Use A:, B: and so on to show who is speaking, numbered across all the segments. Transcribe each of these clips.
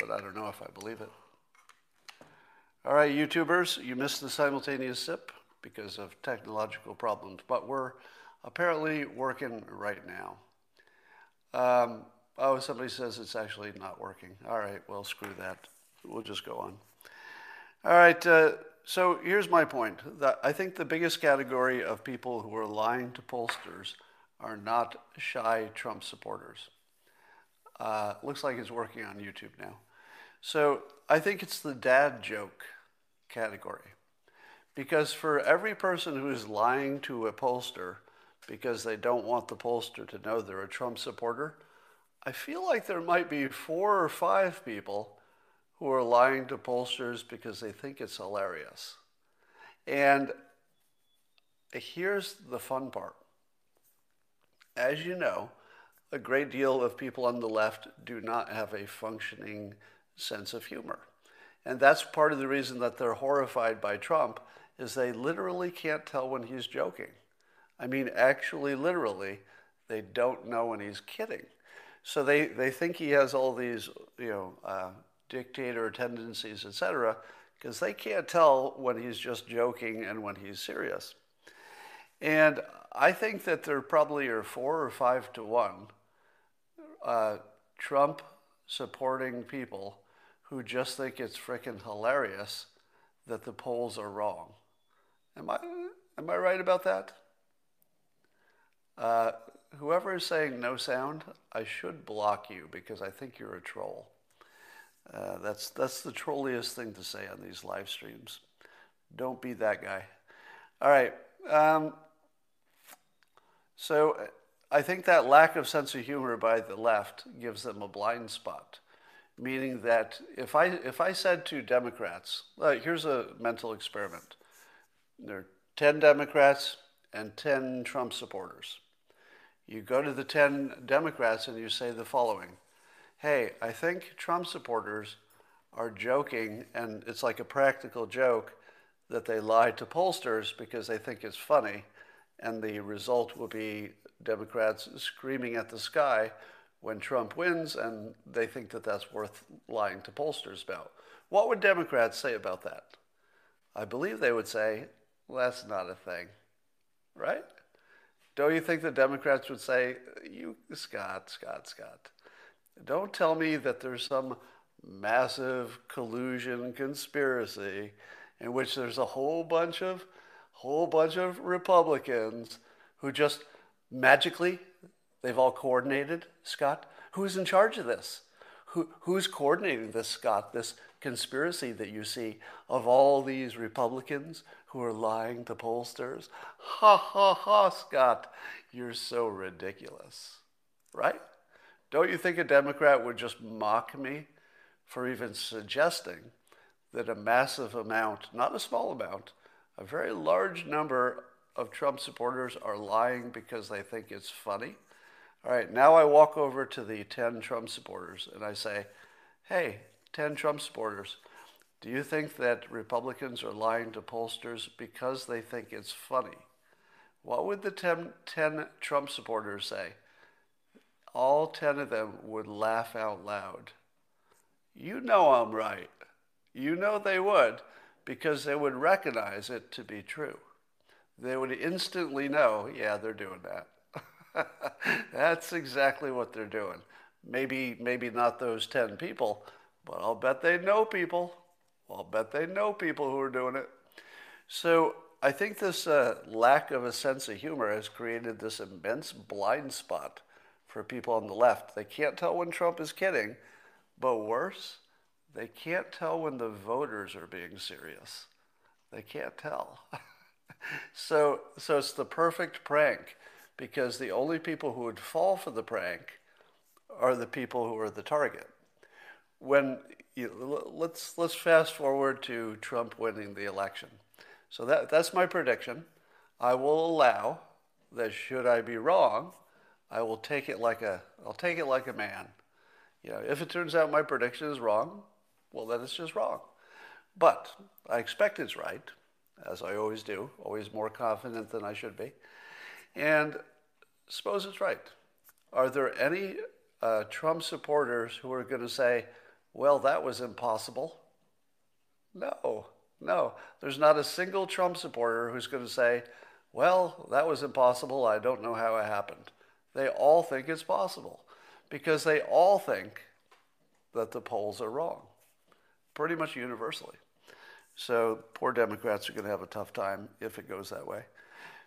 A: but I don't know if I believe it. All right, YouTubers, you missed the simultaneous sip because of technological problems, but we're apparently working right now. Um, oh, somebody says it's actually not working. All right, well, screw that. We'll just go on. All right, uh, so here's my point. I think the biggest category of people who are lying to pollsters are not shy Trump supporters. Uh, looks like it's working on YouTube now. So I think it's the dad joke category. Because for every person who is lying to a pollster because they don't want the pollster to know they're a Trump supporter, I feel like there might be four or five people who are lying to pollsters because they think it's hilarious. And here's the fun part. As you know, a great deal of people on the left do not have a functioning sense of humor. And that's part of the reason that they're horrified by Trump is they literally can't tell when he's joking. I mean, actually, literally, they don't know when he's kidding. So they, they think he has all these, you know, uh, dictator tendencies, etc., because they can't tell when he's just joking and when he's serious. And I think that there probably are four or five to one uh, Trump supporting people who just think it's freaking hilarious that the polls are wrong. Am I, am I right about that? Uh, whoever is saying no sound, I should block you because I think you're a troll. Uh, that's, that's the trolliest thing to say on these live streams. Don't be that guy. All right. Um, so I think that lack of sense of humor by the left gives them a blind spot, meaning that if I, if I said to Democrats, uh, here's a mental experiment there are 10 Democrats and 10 Trump supporters. You go to the 10 Democrats and you say the following Hey, I think Trump supporters are joking, and it's like a practical joke that they lie to pollsters because they think it's funny, and the result will be Democrats screaming at the sky when Trump wins, and they think that that's worth lying to pollsters about. What would Democrats say about that? I believe they would say, that's not a thing, right? Don't you think the Democrats would say, you, Scott, Scott, Scott, don't tell me that there's some massive collusion conspiracy in which there's a whole bunch of whole bunch of Republicans who just magically, they've all coordinated, Scott. Who's in charge of this? Who, who's coordinating this, Scott, this conspiracy that you see of all these Republicans who are lying to pollsters? Ha ha ha, Scott, you're so ridiculous, right? Don't you think a Democrat would just mock me for even suggesting that a massive amount, not a small amount, a very large number of Trump supporters are lying because they think it's funny. All right, now I walk over to the 10 Trump supporters and I say, hey, 10 Trump supporters, do you think that Republicans are lying to pollsters because they think it's funny? What would the 10, 10 Trump supporters say? All 10 of them would laugh out loud. You know I'm right. You know they would because they would recognize it to be true they would instantly know, yeah, they're doing that. That's exactly what they're doing. Maybe, maybe not those 10 people, but I'll bet they know people. I'll bet they know people who are doing it. So I think this uh, lack of a sense of humor has created this immense blind spot for people on the left. They can't tell when Trump is kidding, but worse, they can't tell when the voters are being serious. They can't tell. so, so it's the perfect prank because the only people who would fall for the prank are the people who are the target. When you, let's let's fast forward to Trump winning the election. So that that's my prediction. I will allow that should I be wrong, I will take it like a I'll take it like a man. You know, if it turns out my prediction is wrong, well then it's just wrong. But I expect it's right as I always do, always more confident than I should be. And suppose it's right. Are there any uh, Trump supporters who are going to say, well, that was impossible. No, no. There's not a single Trump supporter who's going to say, well, that was impossible. I don't know how it happened. They all think it's possible because they all think that the polls are wrong, pretty much universally. So poor Democrats are going to have a tough time if it goes that way.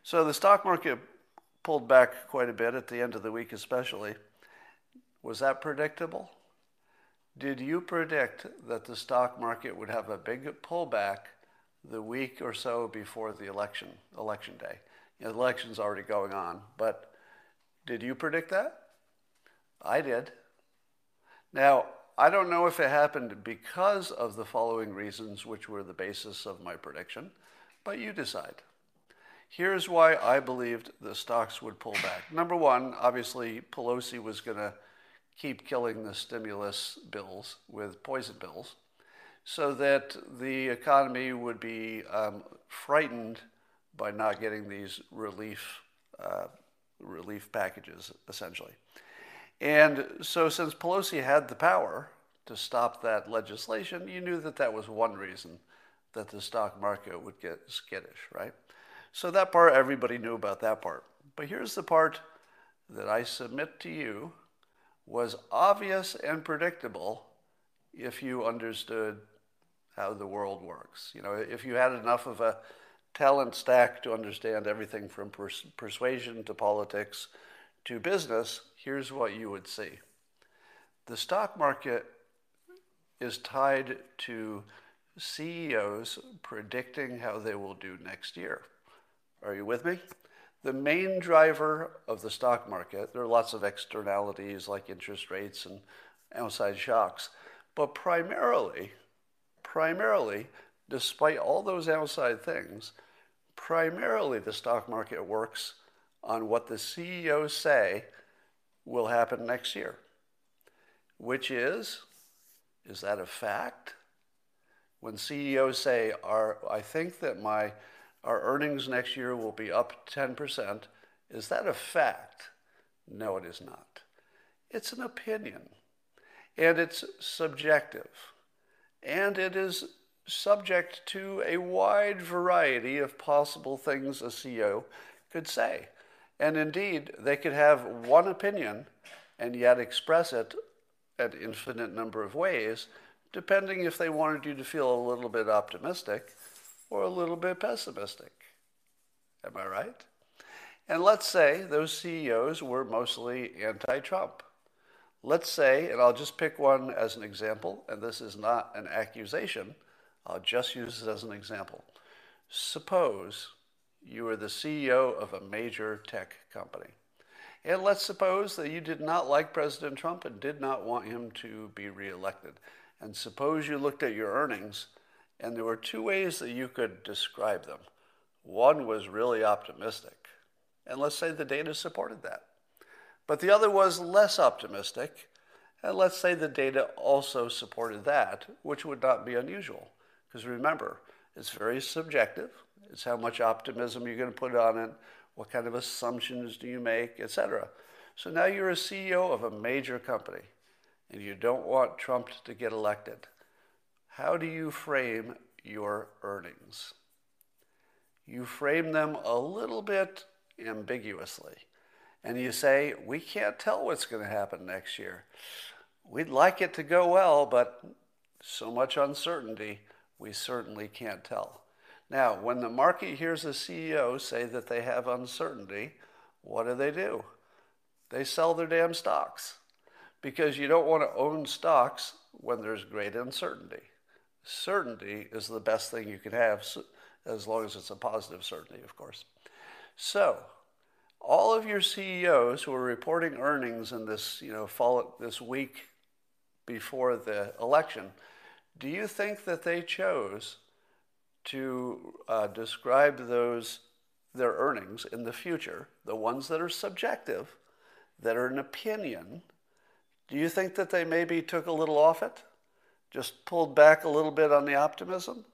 A: So the stock market pulled back quite a bit at the end of the week, especially. Was that predictable? Did you predict that the stock market would have a big pullback the week or so before the election, election day? The election's already going on, but did you predict that? I did. Now, I don't know if it happened because of the following reasons, which were the basis of my prediction, but you decide. Here's why I believed the stocks would pull back. Number one, obviously, Pelosi was going to keep killing the stimulus bills with poison bills so that the economy would be um, frightened by not getting these relief, uh, relief packages, essentially. And so, since Pelosi had the power to stop that legislation, you knew that that was one reason that the stock market would get skittish, right? So, that part, everybody knew about that part. But here's the part that I submit to you was obvious and predictable if you understood how the world works. You know, if you had enough of a talent stack to understand everything from pers- persuasion to politics to business, here's what you would see. The stock market is tied to CEOs predicting how they will do next year. Are you with me? The main driver of the stock market, there are lots of externalities like interest rates and outside shocks, but primarily, primarily, despite all those outside things, primarily the stock market works on what the CEOs say will happen next year, which is, is that a fact? When CEOs say, Are, I think that my, our earnings next year will be up 10%, is that a fact? No, it is not. It's an opinion, and it's subjective, and it is subject to a wide variety of possible things a CEO could say. And indeed, they could have one opinion and yet express it an infinite number of ways, depending if they wanted you to feel a little bit optimistic or a little bit pessimistic. Am I right? And let's say those CEOs were mostly anti Trump. Let's say, and I'll just pick one as an example, and this is not an accusation, I'll just use it as an example. Suppose you are the CEO of a major tech company. And let's suppose that you did not like President Trump and did not want him to be reelected. And suppose you looked at your earnings and there were two ways that you could describe them. One was really optimistic, and let's say the data supported that. But the other was less optimistic, and let's say the data also supported that, which would not be unusual. Because remember, it's very subjective. It's how much optimism you're going to put on it, what kind of assumptions do you make, etc. So now you're a CEO of a major company and you don't want Trump to get elected. How do you frame your earnings? You frame them a little bit ambiguously. And you say, we can't tell what's going to happen next year. We'd like it to go well, but so much uncertainty, we certainly can't tell. Now, when the market hears a CEO say that they have uncertainty, what do they do? They sell their damn stocks because you don't want to own stocks when there's great uncertainty. Certainty is the best thing you can have as long as it's a positive certainty, of course. So, all of your CEOs who are reporting earnings in this, you know, fall, this week before the election, do you think that they chose to uh, describe those their earnings in the future, the ones that are subjective, that are an opinion, do you think that they maybe took a little off it? Just pulled back a little bit on the optimism?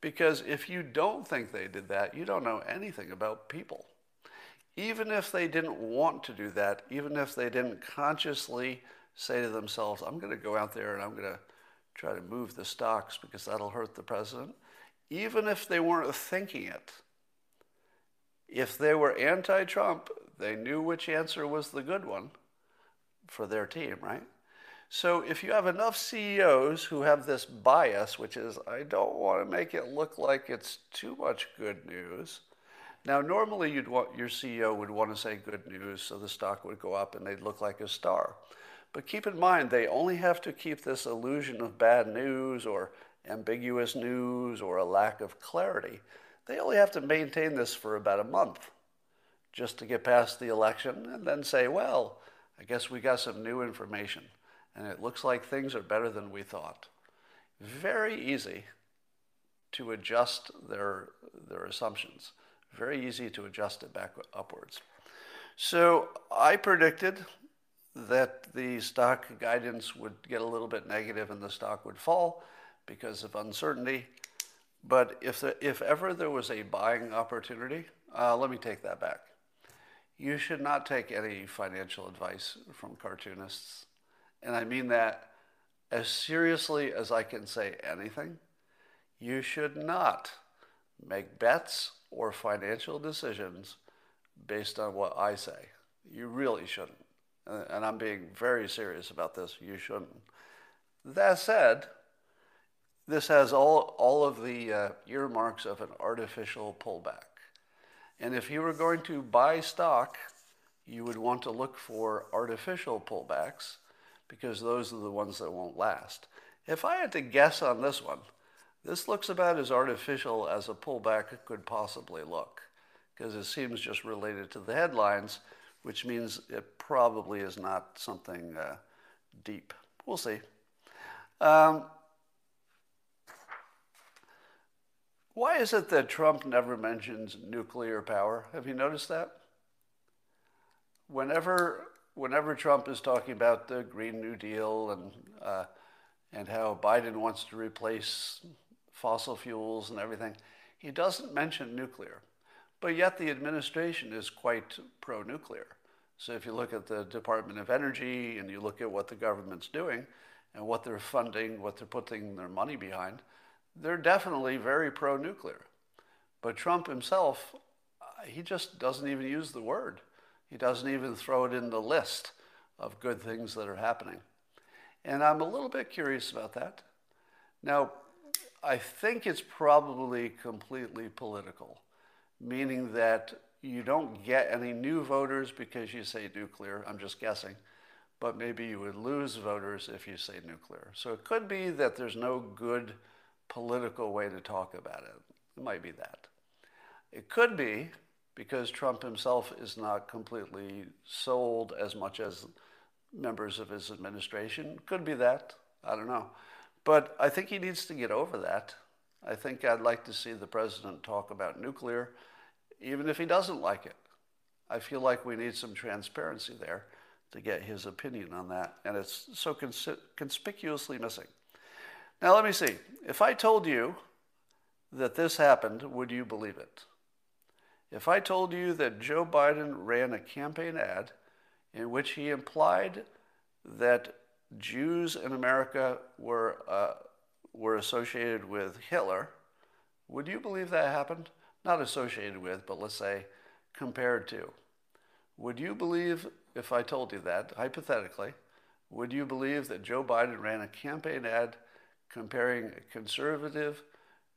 A: Because if you don't think they did that, you don't know anything about people. Even if they didn't want to do that, even if they didn't consciously say to themselves, I'm going to go out there and I'm going to try to move the stocks because that'll hurt the president, even if they weren't thinking it. If they were anti Trump, they knew which answer was the good one for their team, right? So if you have enough CEOs who have this bias, which is, I don't want to make it look like it's too much good news. Now, normally you'd want, your CEO would want to say good news so the stock would go up and they'd look like a star. But keep in mind, they only have to keep this illusion of bad news or ambiguous news or a lack of clarity. They only have to maintain this for about a month just to get past the election and then say, well, I guess we got some new information and it looks like things are better than we thought. Very easy to adjust their, their assumptions. Very easy to adjust it back upwards. So I predicted that the stock guidance would get a little bit negative and the stock would fall because of uncertainty. But if, if ever there was a buying opportunity, uh, let me take that back. You should not take any financial advice from cartoonists. And I mean that as seriously as I can say anything. You should not make bets or financial decisions based on what I say. You really shouldn't. And I'm being very serious about this. You shouldn't. That said, this has all, all of the uh, earmarks of an artificial pullback. And if you were going to buy stock, you would want to look for artificial pullbacks because those are the ones that won't last. If I had to guess on this one, this looks about as artificial as a pullback could possibly look because it seems just related to the headlines, which means it probably is not something uh, deep. We'll see. Um, why is it that Trump never mentions nuclear power? Have you noticed that? Whenever whenever Trump is talking about the Green New Deal and uh, and how Biden wants to replace fossil fuels and everything, he doesn't mention nuclear. But yet the administration is quite pro-nuclear. So if you look at the Department of Energy and you look at what the government's doing and what they're funding, what they're putting their money behind, they're definitely very pro-nuclear. But Trump himself, uh, he just doesn't even use the word. He doesn't even throw it in the list of good things that are happening. And I'm a little bit curious about that. Now, I think it's probably completely political, meaning that you don't get any new voters because you say nuclear. I'm just guessing. But maybe you would lose voters if you say nuclear. So it could be that there's no good political way to talk about it. It might be that. It could be because Trump himself is not completely sold as much as members of his administration. Could be that. I don't know. But I think he needs to get over that. I think I'd like to see the president talk about nuclear, even if he doesn't like it. I feel like we need some transparency there to get his opinion on that, and it's so cons- conspicuously missing. Now, let me see. If I told you that this happened, would you believe it? If I told you that Joe Biden ran a campaign ad in which he implied that Jews in America were, uh, were associated with Hitler, would you believe that happened? Not associated with, but let's say compared to. Would you believe, if I told you that, hypothetically, would you believe that Joe Biden ran a campaign ad comparing conservative,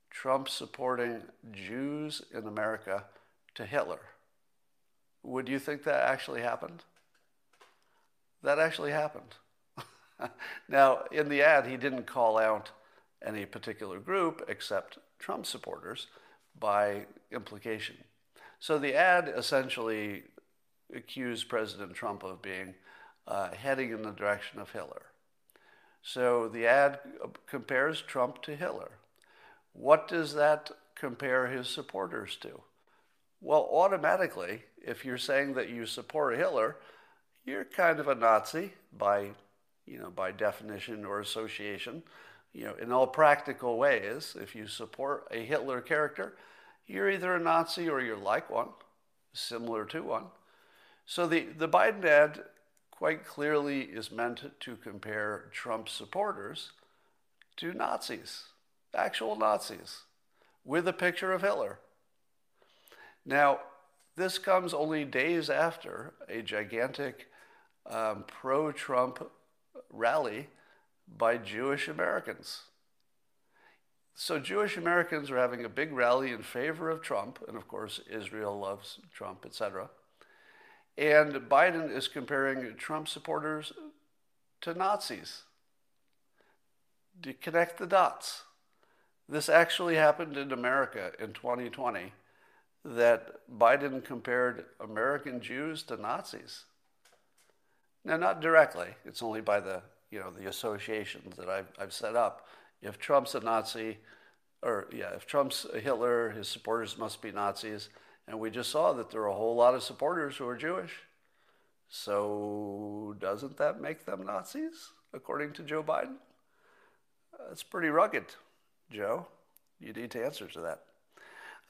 A: Trump supporting Jews in America to Hitler. Would you think that actually happened? That actually happened. now, in the ad, he didn't call out any particular group except Trump supporters by implication. So the ad essentially accused President Trump of being uh, heading in the direction of Hitler. So the ad compares Trump to Hitler. What does that compare his supporters to? Well, automatically, if you're saying that you support Hitler, you're kind of a Nazi by, you know, by definition or association. You know, in all practical ways, if you support a Hitler character, you're either a Nazi or you're like one, similar to one. So the, the Biden ad quite clearly is meant to compare Trump supporters to Nazis, actual Nazis, with a picture of Hitler. Now, this comes only days after a gigantic um, pro Trump rally by Jewish Americans. So, Jewish Americans are having a big rally in favor of Trump, and of course, Israel loves Trump, etc. And Biden is comparing Trump supporters to Nazis. To connect the dots. This actually happened in America in 2020 that Biden compared American Jews to Nazis. Now, not directly, it's only by the, you know, the associations that I've, I've set up. If Trump's a Nazi, or yeah, if Trump's a Hitler, his supporters must be Nazis. And we just saw that there are a whole lot of supporters who are Jewish. So doesn't that make them Nazis, according to Joe Biden? That's pretty rugged, Joe. You need to answer to that.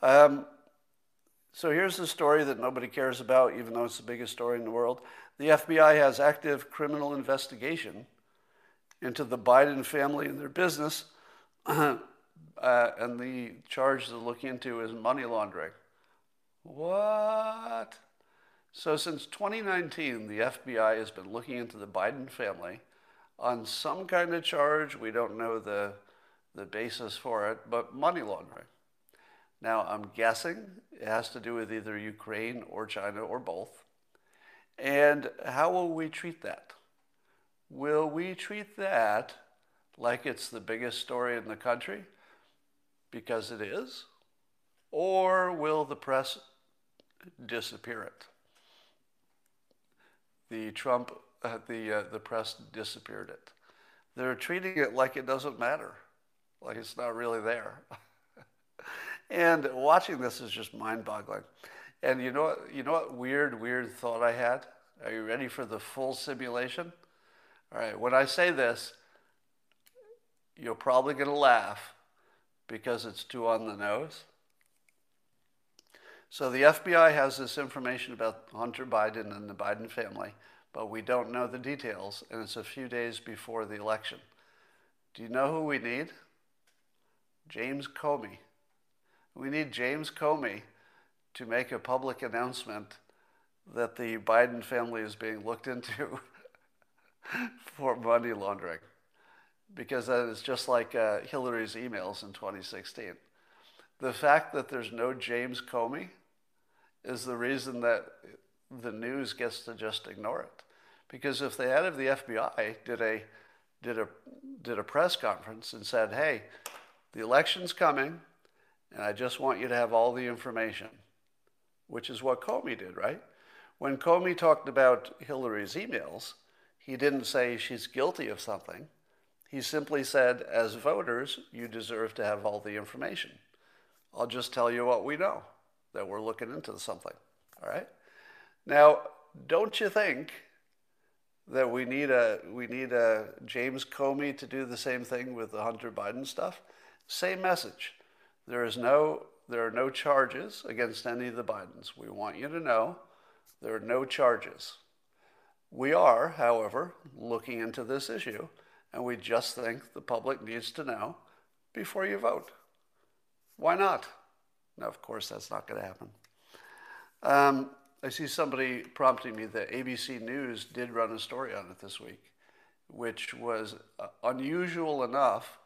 A: Um, so here's the story that nobody cares about, even though it's the biggest story in the world. The FBI has active criminal investigation into the Biden family and their business, uh, and the charge they're looking into is money laundering. What? So, since 2019, the FBI has been looking into the Biden family on some kind of charge. We don't know the, the basis for it, but money laundering. Now, I'm guessing it has to do with either Ukraine or China or both. And how will we treat that? Will we treat that like it's the biggest story in the country? Because it is? Or will the press disappear it. The Trump, uh, the, uh, the press disappeared it. They're treating it like it doesn't matter, like it's not really there. and watching this is just mind boggling. And you know, what, you know what weird, weird thought I had? Are you ready for the full simulation? All right, when I say this, you're probably going to laugh because it's too on the nose. So the FBI has this information about Hunter Biden and the Biden family, but we don't know the details, and it's a few days before the election. Do you know who we need? James Comey. We need James Comey to make a public announcement that the Biden family is being looked into for money laundering. Because that is just like uh, Hillary's emails in 2016. The fact that there's no James Comey is the reason that the news gets to just ignore it. Because if the head of the FBI did a did a did a press conference and said, "Hey, the election's coming, and I just want you to have all the information," which is what Comey did, right? When Comey talked about Hillary's emails, he didn't say she's guilty of something. He simply said, as voters, you deserve to have all the information. I'll just tell you what we know that we're looking into something. All right. Now, don't you think that we need a we need a James Comey to do the same thing with the Hunter Biden stuff? Same message. There is no there are no charges against any of the Bidens. We want you to know there are no charges. We are, however, looking into this issue, and we just think the public needs to know before you vote. Why not? Now, of course, that's not going to happen. Um, I see somebody prompting me that ABC News did run a story on it this week, which was uh, unusual enough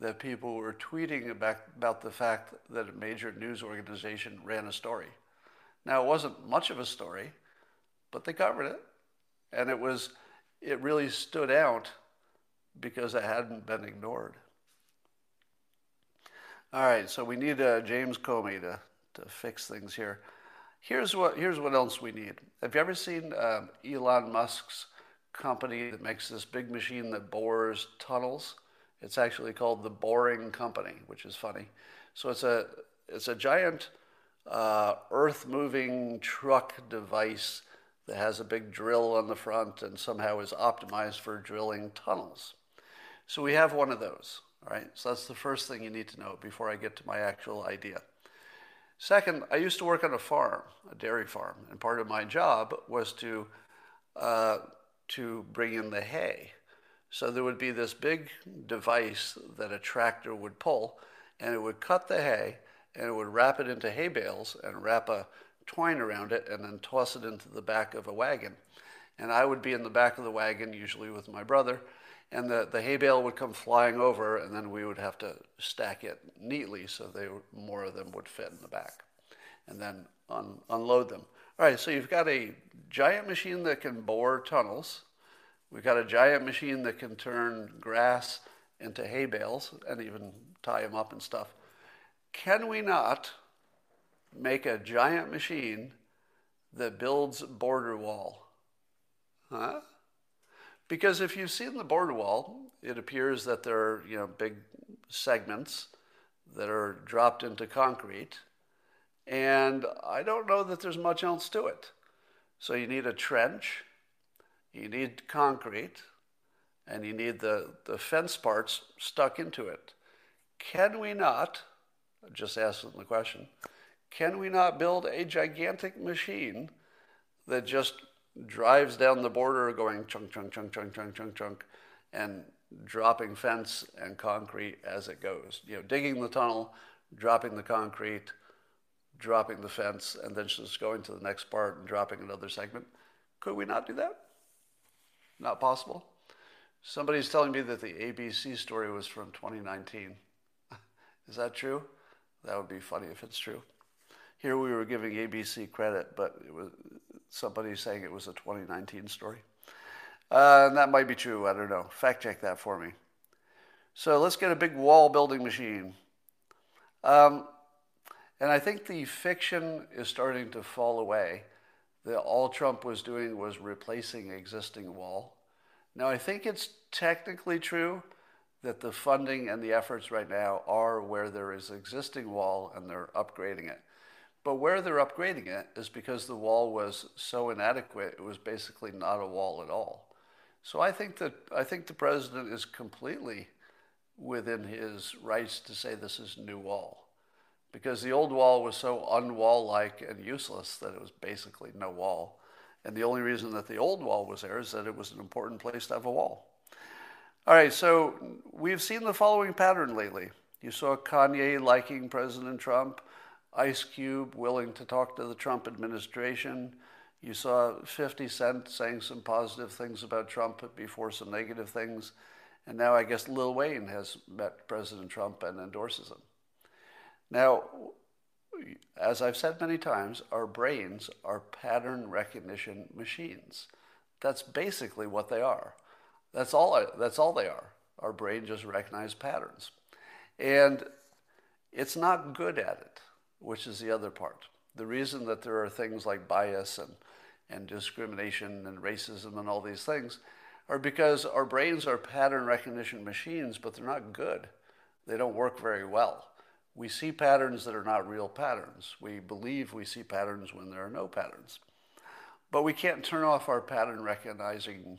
A: that people were tweeting about, about the fact that a major news organization ran a story. Now, it wasn't much of a story, but they covered it. And it was, it really stood out because it hadn't been ignored. All right, so we need uh, James Comey to, to fix things here. Here's what, here's what else we need. Have you ever seen um, Elon Musk's company that makes this big machine that bores tunnels? It's actually called the Boring Company, which is funny. So it's a, it's a giant uh, earth moving truck device that has a big drill on the front and somehow is optimized for drilling tunnels. So we have one of those. All right, so that's the first thing you need to know before I get to my actual idea. Second, I used to work on a farm, a dairy farm, and part of my job was to uh, to bring in the hay So there would be this big device that a tractor would pull, and it would cut the hay, and it would wrap it into hay bales and wrap a twine around it, and then toss it into the back of a wagon. And I would be in the back of the wagon, usually with my brother, and the, the hay bale would come flying over, and then we would have to stack it neatly so they more of them would fit in the back, and then un, unload them. All right, so you've got a giant machine that can bore tunnels. We've got a giant machine that can turn grass into hay bales and even tie them up and stuff. Can we not make a giant machine that builds border wall? Huh? Because if you've seen the border wall, it appears that there are you know big segments that are dropped into concrete, and I don't know that there's much else to it. So you need a trench, you need concrete, and you need the, the fence parts stuck into it. Can we not, just asking the question, can we not build a gigantic machine that just drives down the border going chunk, chunk, chunk, chunk, chunk, chunk, chunk, and dropping fence and concrete as it goes. You know, digging the tunnel, dropping the concrete, dropping the fence, and then just going to the next part and dropping another segment. Could we not do that? Not possible. Somebody's telling me that the ABC story was from 2019. Is that true? That would be funny if it's true. Here we were giving ABC credit, but it was somebody saying it was a 2019 story. Uh, and that might be true. I don't know. Fact check that for me. So let's get a big wall building machine. Um, and I think the fiction is starting to fall away. That all Trump was doing was replacing existing wall. Now I think it's technically true that the funding and the efforts right now are where there is existing wall and they're upgrading it. But where they're upgrading it is because the wall was so inadequate, it was basically not a wall at all. So I think that I think the president is completely within his rights to say this is new wall. Because the old wall was so unwall-like and useless that it was basically no wall. And the only reason that the old wall was there is that it was an important place to have a wall. All right, so we've seen the following pattern lately. You saw Kanye liking President Trump. Ice Cube willing to talk to the Trump administration. You saw 50 Cent saying some positive things about Trump before some negative things. And now I guess Lil Wayne has met President Trump and endorses him. Now, as I've said many times, our brains are pattern recognition machines. That's basically what they are. That's all, that's all they are. Our brain just recognizes patterns. And it's not good at it which is the other part. The reason that there are things like bias and, and discrimination and racism and all these things are because our brains are pattern recognition machines, but they're not good. They don't work very well. We see patterns that are not real patterns. We believe we see patterns when there are no patterns. But we can't turn off our pattern recognizing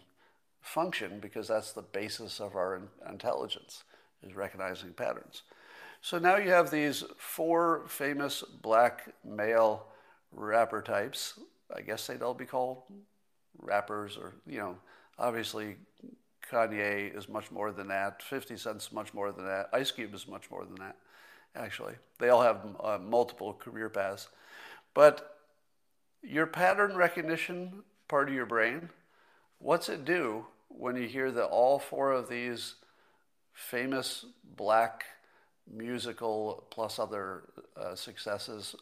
A: function because that's the basis of our intelligence, is recognizing patterns. So now you have these four famous black male rapper types. I guess they'd all be called rappers, or, you know, obviously Kanye is much more than that. 50 Cent's much more than that. Ice Cube is much more than that, actually. They all have uh, multiple career paths. But your pattern recognition part of your brain, what's it do when you hear that all four of these famous black musical plus other uh, successes.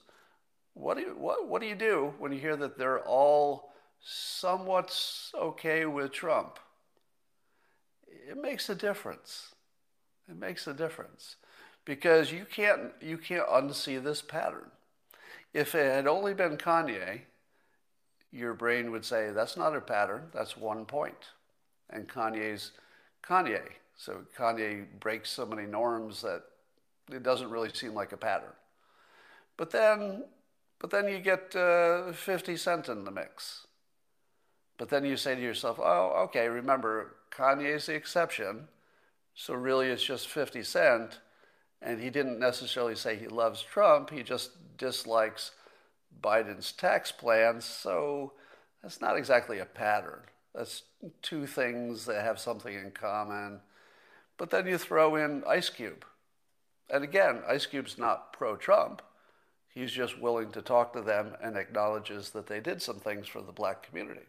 A: What do, you, what, what do you do when you hear that they're all somewhat okay with Trump? It makes a difference. It makes a difference because you can't, you can't unsee this pattern. If it had only been Kanye, your brain would say, that's not a pattern, that's one point. And Kanye's Kanye. So Kanye breaks so many norms that it doesn't really seem like a pattern. But then, but then you get uh, 50 Cent in the mix. But then you say to yourself, oh, okay, remember, Kanye's the exception. So really it's just 50 Cent. And he didn't necessarily say he loves Trump, he just dislikes Biden's tax plans. So that's not exactly a pattern. That's two things that have something in common. But then you throw in Ice Cube. And again, Ice Cube's not pro Trump. He's just willing to talk to them and acknowledges that they did some things for the black community.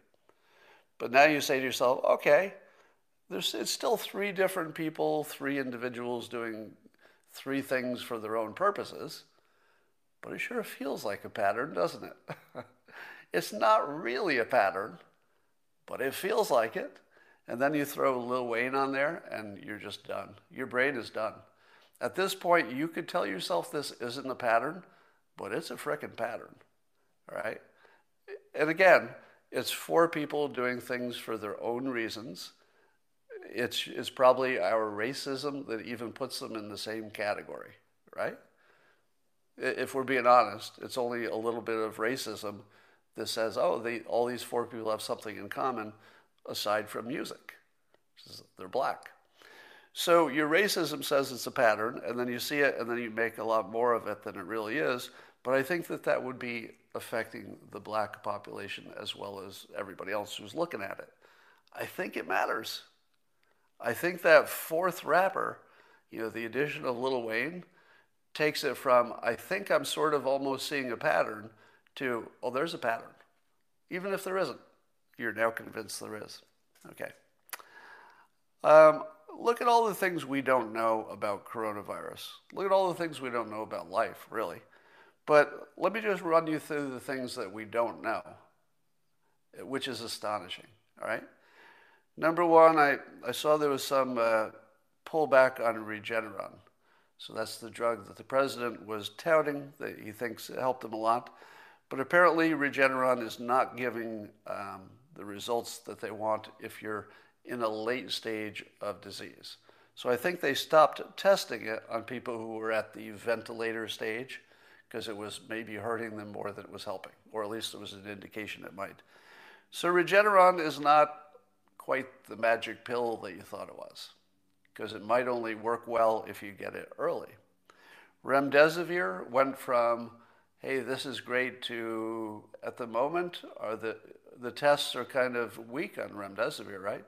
A: But now you say to yourself, okay, there's, it's still three different people, three individuals doing three things for their own purposes, but it sure feels like a pattern, doesn't it? it's not really a pattern, but it feels like it. And then you throw Lil Wayne on there and you're just done. Your brain is done. At this point, you could tell yourself this isn't a pattern, but it's a frickin' pattern, right? And again, it's four people doing things for their own reasons. It's, it's probably our racism that even puts them in the same category, right? If we're being honest, it's only a little bit of racism that says, oh, they, all these four people have something in common aside from music. They're black. So your racism says it's a pattern, and then you see it, and then you make a lot more of it than it really is. But I think that that would be affecting the black population as well as everybody else who's looking at it. I think it matters. I think that fourth rapper, you know, the addition of Lil Wayne, takes it from, I think I'm sort of almost seeing a pattern, to, oh, there's a pattern. Even if there isn't, you're now convinced there is. Okay. Um, look at all the things we don't know about coronavirus. Look at all the things we don't know about life, really. But let me just run you through the things that we don't know, which is astonishing. All right. Number one, I, I saw there was some uh, pullback on Regeneron. So that's the drug that the president was touting that he thinks helped him a lot. But apparently, Regeneron is not giving um, the results that they want if you're in a late stage of disease. So I think they stopped testing it on people who were at the ventilator stage because it was maybe hurting them more than it was helping, or at least it was an indication it might. So Regeneron is not quite the magic pill that you thought it was, because it might only work well if you get it early. Remdesivir went from, hey, this is great, to at the moment, are the, the tests are kind of weak on remdesivir, right?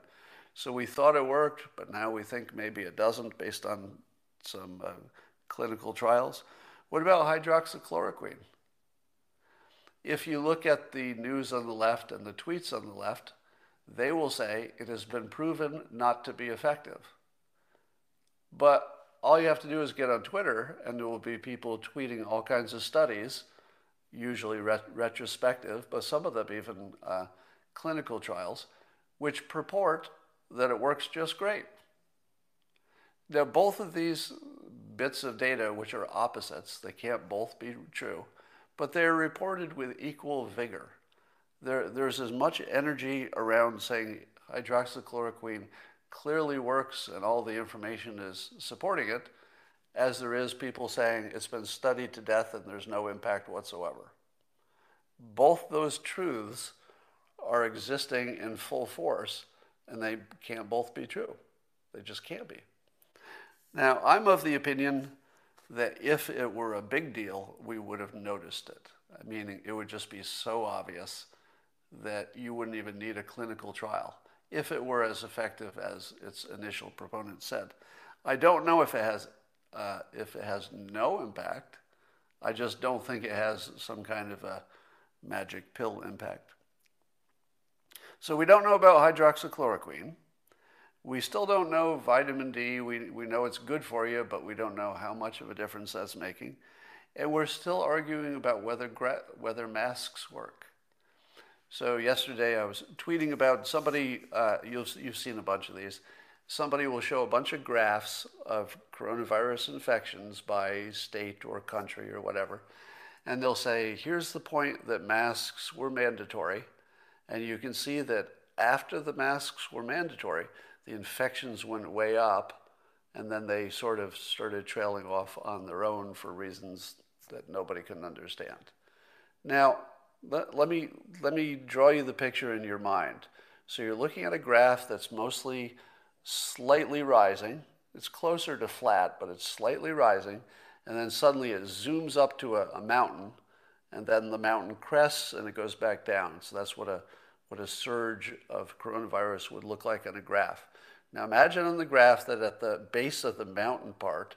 A: So we thought it worked, but now we think maybe it doesn't based on some uh, clinical trials. What about hydroxychloroquine? If you look at the news on the left and the tweets on the left, they will say it has been proven not to be effective. But all you have to do is get on Twitter, and there will be people tweeting all kinds of studies, usually ret- retrospective, but some of them even uh, clinical trials, which purport that it works just great. Now, both of these bits of data which are opposites. They can't both be true, but they're reported with equal vigor. There, there's as much energy around saying hydroxychloroquine clearly works and all the information is supporting it as there is people saying it's been studied to death and there's no impact whatsoever. Both those truths are existing in full force and they can't both be true. They just can't be. Now, I'm of the opinion that if it were a big deal, we would have noticed it. Meaning, it would just be so obvious that you wouldn't even need a clinical trial if it were as effective as its initial proponent said. I don't know if it has uh, if it has no impact. I just don't think it has some kind of a magic pill impact. So we don't know about hydroxychloroquine. We still don't know vitamin D. We, we know it's good for you, but we don't know how much of a difference that's making. And we're still arguing about whether, gra- whether masks work. So yesterday I was tweeting about somebody, uh, you've, you've seen a bunch of these. Somebody will show a bunch of graphs of coronavirus infections by state or country or whatever. And they'll say, here's the point that masks were mandatory. And you can see that after the masks were mandatory, the infections went way up, and then they sort of started trailing off on their own for reasons that nobody can understand. Now, let, let, me, let me draw you the picture in your mind. So you're looking at a graph that's mostly slightly rising. It's closer to flat, but it's slightly rising. And then suddenly it zooms up to a, a mountain, and then the mountain crests and it goes back down. So that's what a, what a surge of coronavirus would look like on a graph. Now imagine on the graph that at the base of the mountain part,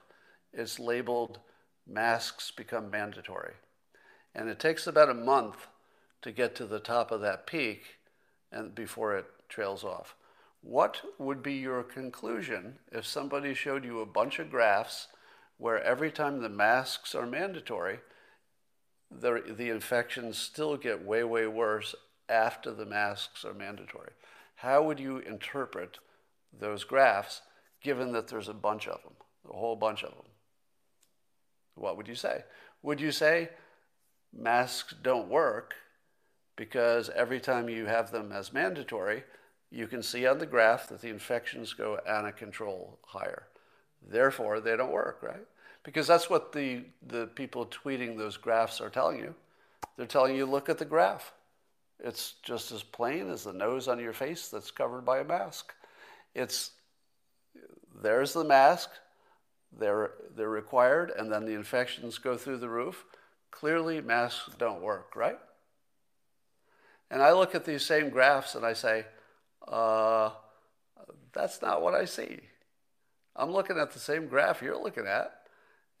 A: it's labeled masks become mandatory. And it takes about a month to get to the top of that peak and before it trails off. What would be your conclusion if somebody showed you a bunch of graphs where every time the masks are mandatory, the, the infections still get way, way worse after the masks are mandatory? How would you interpret those graphs given that there's a bunch of them, a whole bunch of them? What would you say? Would you say masks don't work because every time you have them as mandatory, you can see on the graph that the infections go out of control higher. Therefore, they don't work, right? Because that's what the, the people tweeting those graphs are telling you. They're telling you, look at the graph. It's just as plain as the nose on your face that's covered by a mask. It's there's the mask, they're, they're required, and then the infections go through the roof. Clearly, masks don't work, right? And I look at these same graphs and I say, uh, that's not what I see. I'm looking at the same graph you're looking at,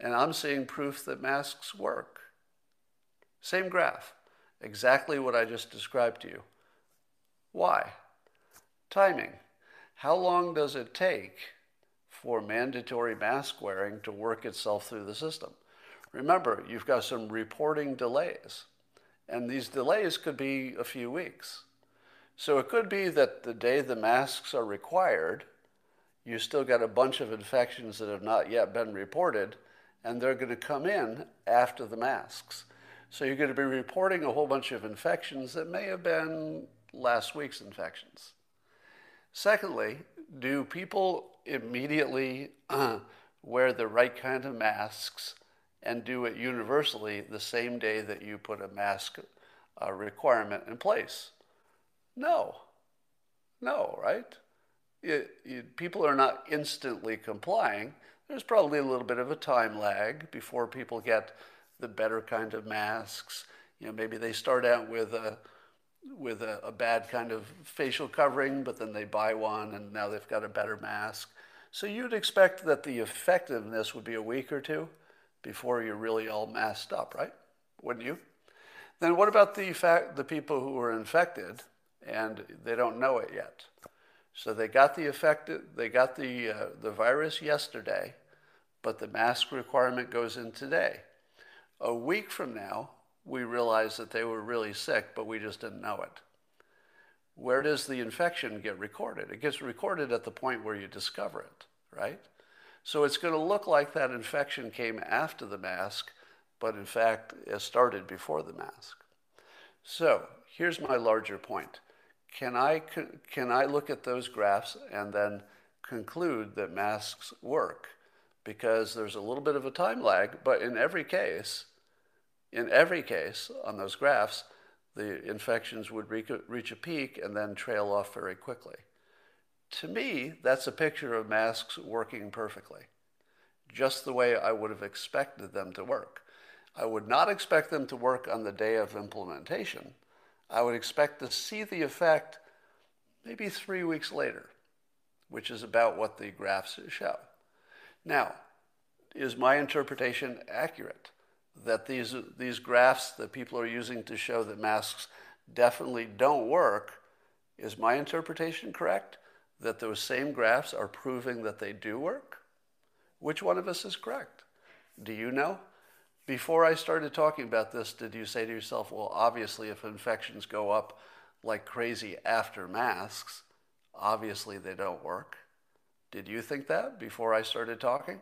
A: and I'm seeing proof that masks work. Same graph, exactly what I just described to you. Why? Timing. How long does it take for mandatory mask wearing to work itself through the system? Remember, you've got some reporting delays, and these delays could be a few weeks. So it could be that the day the masks are required, you still got a bunch of infections that have not yet been reported, and they're going to come in after the masks. So you're going to be reporting a whole bunch of infections that may have been last week's infections. Secondly, do people immediately uh, wear the right kind of masks and do it universally the same day that you put a mask uh, requirement in place? No. No, right? It, it, people are not instantly complying. There's probably a little bit of a time lag before people get the better kind of masks. You know, maybe they start out with a with a, a bad kind of facial covering, but then they buy one and now they've got a better mask. So you'd expect that the effectiveness would be a week or two before you're really all masked up, right? Wouldn't you? Then what about the fact the people who are infected and they don't know it yet. So they got the effect, they got the, uh, the virus yesterday, but the mask requirement goes in today. A week from now, we realize that they were really sick, but we just didn't know it. Where does the infection get recorded? It gets recorded at the point where you discover it, right? So it's going to look like that infection came after the mask, but in fact, it started before the mask. So here's my larger point can I, can I look at those graphs and then conclude that masks work? Because there's a little bit of a time lag, but in every case, in every case on those graphs, the infections would reach a peak and then trail off very quickly. To me, that's a picture of masks working perfectly, just the way I would have expected them to work. I would not expect them to work on the day of implementation I would expect to see the effect maybe three weeks later, which is about what the graphs show. Now, is my interpretation accurate? That these, these graphs that people are using to show that masks definitely don't work, is my interpretation correct? That those same graphs are proving that they do work? Which one of us is correct? Do you know? Before I started talking about this, did you say to yourself, well, obviously, if infections go up like crazy after masks, obviously they don't work? Did you think that before I started talking?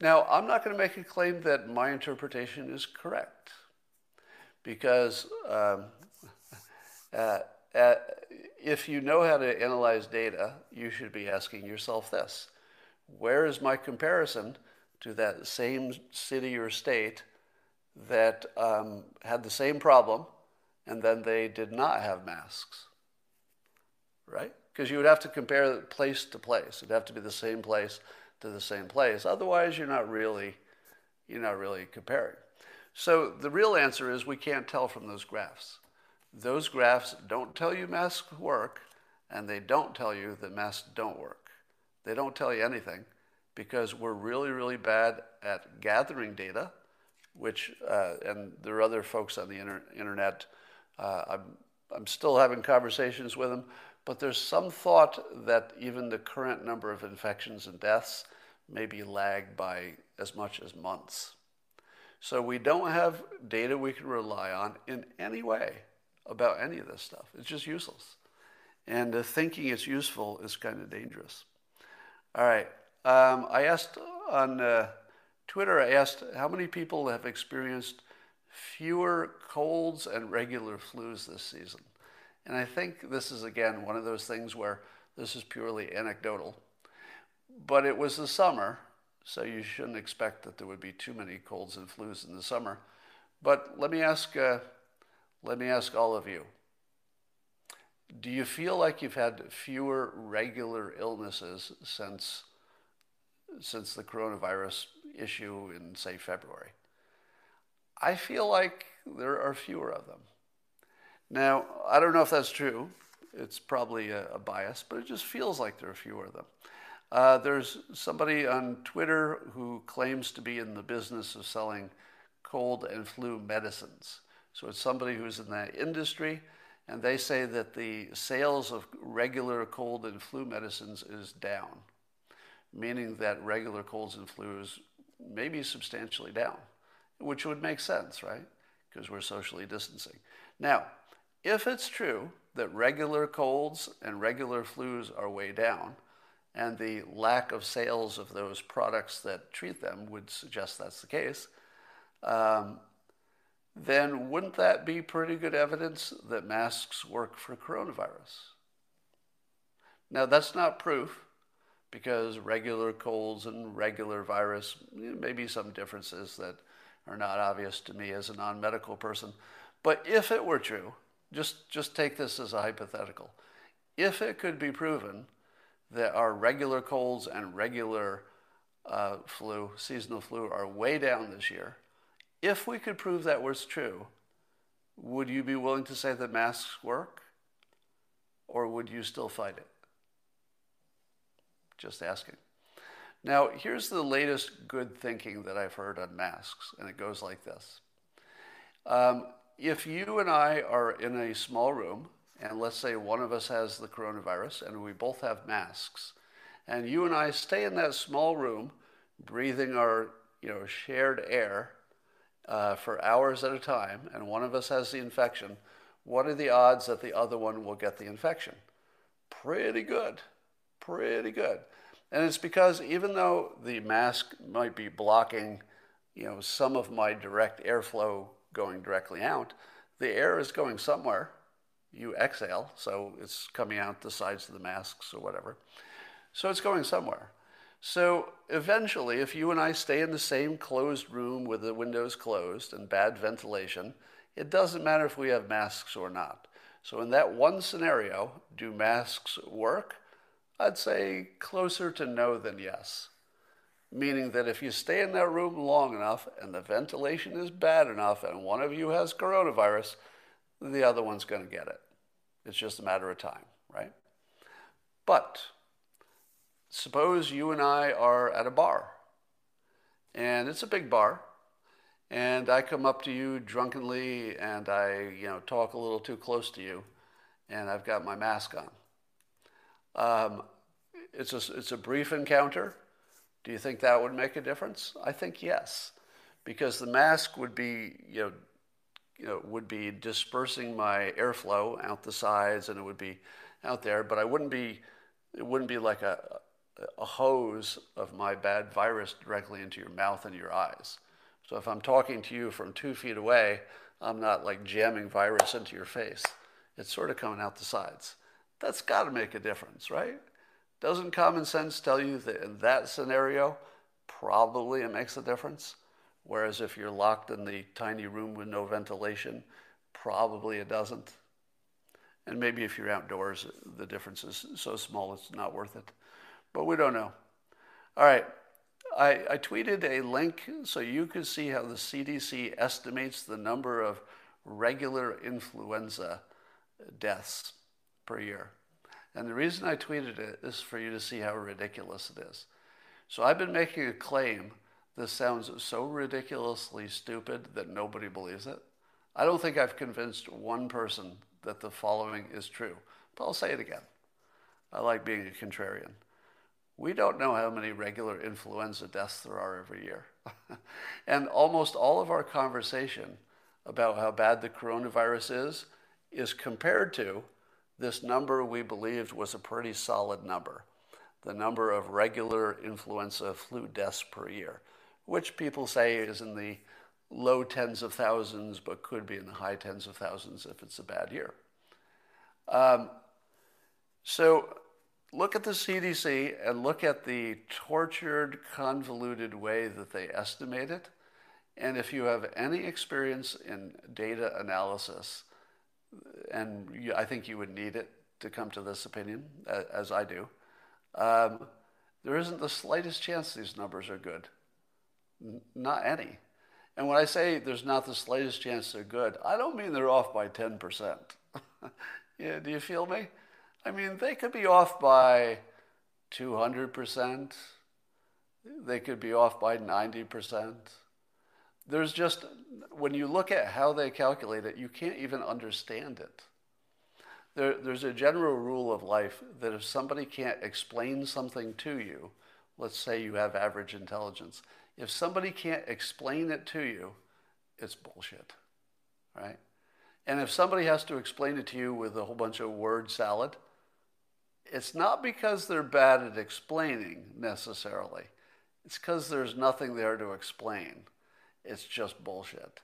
A: Now, I'm not going to make a claim that my interpretation is correct because um, uh, uh, if you know how to analyze data, you should be asking yourself this Where is my comparison to that same city or state that um, had the same problem and then they did not have masks, right? Because you would have to compare place to place. It'd have to be the same place to the same place. Otherwise, you're not really, you're not really comparing. So the real answer is we can't tell from those graphs. those graphs don't tell you masks work, and they don't tell you that masks don't work. They don't tell you anything because we're really, really bad at gathering data, which, uh, and there are other folks on the inter- internet. Uh, I'm, I'm still having conversations with them, but there's some thought that even the current number of infections and deaths may be lagged by as much as months. So we don't have data we can rely on in any way about any of this stuff. It's just useless. And uh, thinking it's useful is kind of dangerous. All right. Um, I asked on uh, Twitter, I asked how many people have experienced fewer colds and regular flus this season. And I think this is, again, one of those things where this is purely anecdotal. But it was the summer, so you shouldn't expect that there would be too many colds and flus in the summer. But let me ask, uh, let me ask all of you. Do you feel like you've had fewer regular illnesses since since the coronavirus issue in, say, February. I feel like there are fewer of them. Now, I don't know if that's true. It's probably a, a bias, but it just feels like there are fewer of them. Uh, there's somebody on Twitter who claims to be in the business of selling cold and flu medicines. So it's somebody who's in that industry, and they say that the sales of regular cold and flu medicines is down meaning that regular colds and flus may be substantially down, which would make sense, right? Because we're socially distancing. Now, if it's true that regular colds and regular flus are way down, and the lack of sales of those products that treat them would suggest that's the case, um, then wouldn't that be pretty good evidence that masks work for coronavirus? Now, that's not proof because regular colds and regular virus, maybe some differences that are not obvious to me as a non medical person. But if it were true, just, just take this as a hypothetical. If it could be proven that our regular colds and regular uh, flu, seasonal flu, are way down this year, if we could prove that was true, would you be willing to say that masks work? Or would you still fight it? Just asking. Now, here's the latest good thinking that I've heard on masks, and it goes like this. Um, if you and I are in a small room, and let's say one of us has the coronavirus and we both have masks, and you and I stay in that small room breathing our you know, shared air uh, for hours at a time, and one of us has the infection, what are the odds that the other one will get the infection? Pretty good pretty good. And it's because even though the mask might be blocking, you know, some of my direct airflow going directly out, the air is going somewhere. You exhale, so it's coming out the sides of the masks or whatever. So it's going somewhere. So eventually, if you and I stay in the same closed room with the windows closed and bad ventilation, it doesn't matter if we have masks or not. So in that one scenario, do masks work? I'd say closer to no than yes. Meaning that if you stay in that room long enough and the ventilation is bad enough and one of you has coronavirus, the other one's going to get it. It's just a matter of time, right? But suppose you and I are at a bar, and it's a big bar, and I come up to you drunkenly and I, you know, talk a little too close to you, and I've got my mask on. Um, it's, a, it's a brief encounter. Do you think that would make a difference? I think yes, because the mask would be, you know, you know, would be dispersing my airflow out the sides, and it would be out there. But I wouldn't be, it wouldn't be like a, a hose of my bad virus directly into your mouth and your eyes. So if I'm talking to you from two feet away, I'm not like jamming virus into your face. It's sort of coming out the sides. That's got to make a difference, right? Doesn't common sense tell you that in that scenario, probably it makes a difference? Whereas if you're locked in the tiny room with no ventilation, probably it doesn't. And maybe if you're outdoors, the difference is so small it's not worth it. But we don't know. All right. I, I tweeted a link so you could see how the CDC estimates the number of regular influenza deaths per year. And the reason I tweeted it is for you to see how ridiculous it is. So I've been making a claim this sounds so ridiculously stupid that nobody believes it. I don't think I've convinced one person that the following is true, but I'll say it again. I like being a contrarian. We don't know how many regular influenza deaths there are every year. and almost all of our conversation about how bad the coronavirus is is compared to this number we believed was a pretty solid number the number of regular influenza flu deaths per year, which people say is in the low tens of thousands, but could be in the high tens of thousands if it's a bad year. Um, so look at the CDC and look at the tortured, convoluted way that they estimate it. And if you have any experience in data analysis, and I think you would need it to come to this opinion, as I do, um, there isn't the slightest chance these numbers are good. N- not any. And when I say there's not the slightest chance they're good, I don't mean they're off by 10%. yeah, do you feel me? I mean, they could be off by 200%. They could be off by 90%. There's just, when you look at how they calculate it, you can't even understand it. There, there's a general rule of life that if somebody can't explain something to you, let's say you have average intelligence, if somebody can't explain it to you, it's bullshit, right? And if somebody has to explain it to you with a whole bunch of word salad, it's not because they're bad at explaining necessarily. It's because there's nothing there to explain. It's just bullshit.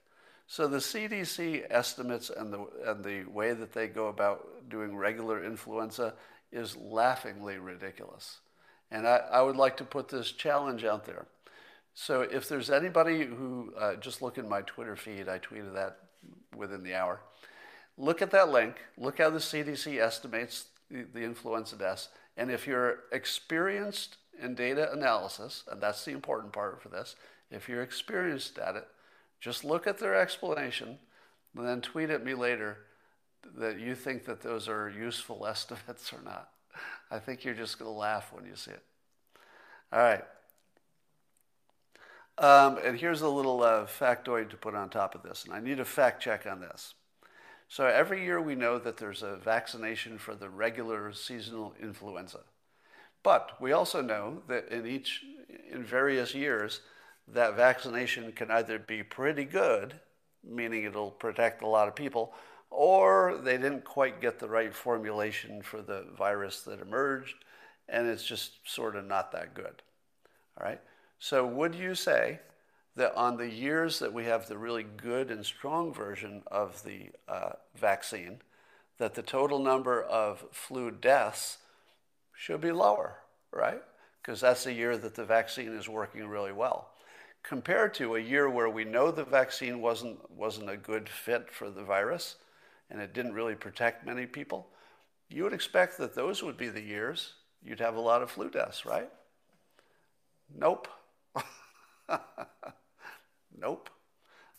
A: So the CDC estimates and the, and the way that they go about doing regular influenza is laughingly ridiculous. And I, I would like to put this challenge out there. So if there's anybody who, uh, just look in my Twitter feed, I tweeted that within the hour. Look at that link, look how the CDC estimates the, the influenza deaths, and if you're experienced in data analysis, and that's the important part for this, if you're experienced at it, just look at their explanation and then tweet at me later that you think that those are useful estimates or not. I think you're just going to laugh when you see it. All right. Um, and here's a little uh, factoid to put on top of this, and I need a fact check on this. So every year we know that there's a vaccination for the regular seasonal influenza. But we also know that in each, in various years, that vaccination can either be pretty good, meaning it'll protect a lot of people, or they didn't quite get the right formulation for the virus that emerged, and it's just sort of not that good. All right? So, would you say that on the years that we have the really good and strong version of the uh, vaccine, that the total number of flu deaths should be lower, right? Because that's the year that the vaccine is working really well compared to a year where we know the vaccine wasn't, wasn't a good fit for the virus and it didn't really protect many people, you would expect that those would be the years you'd have a lot of flu deaths, right? Nope. nope.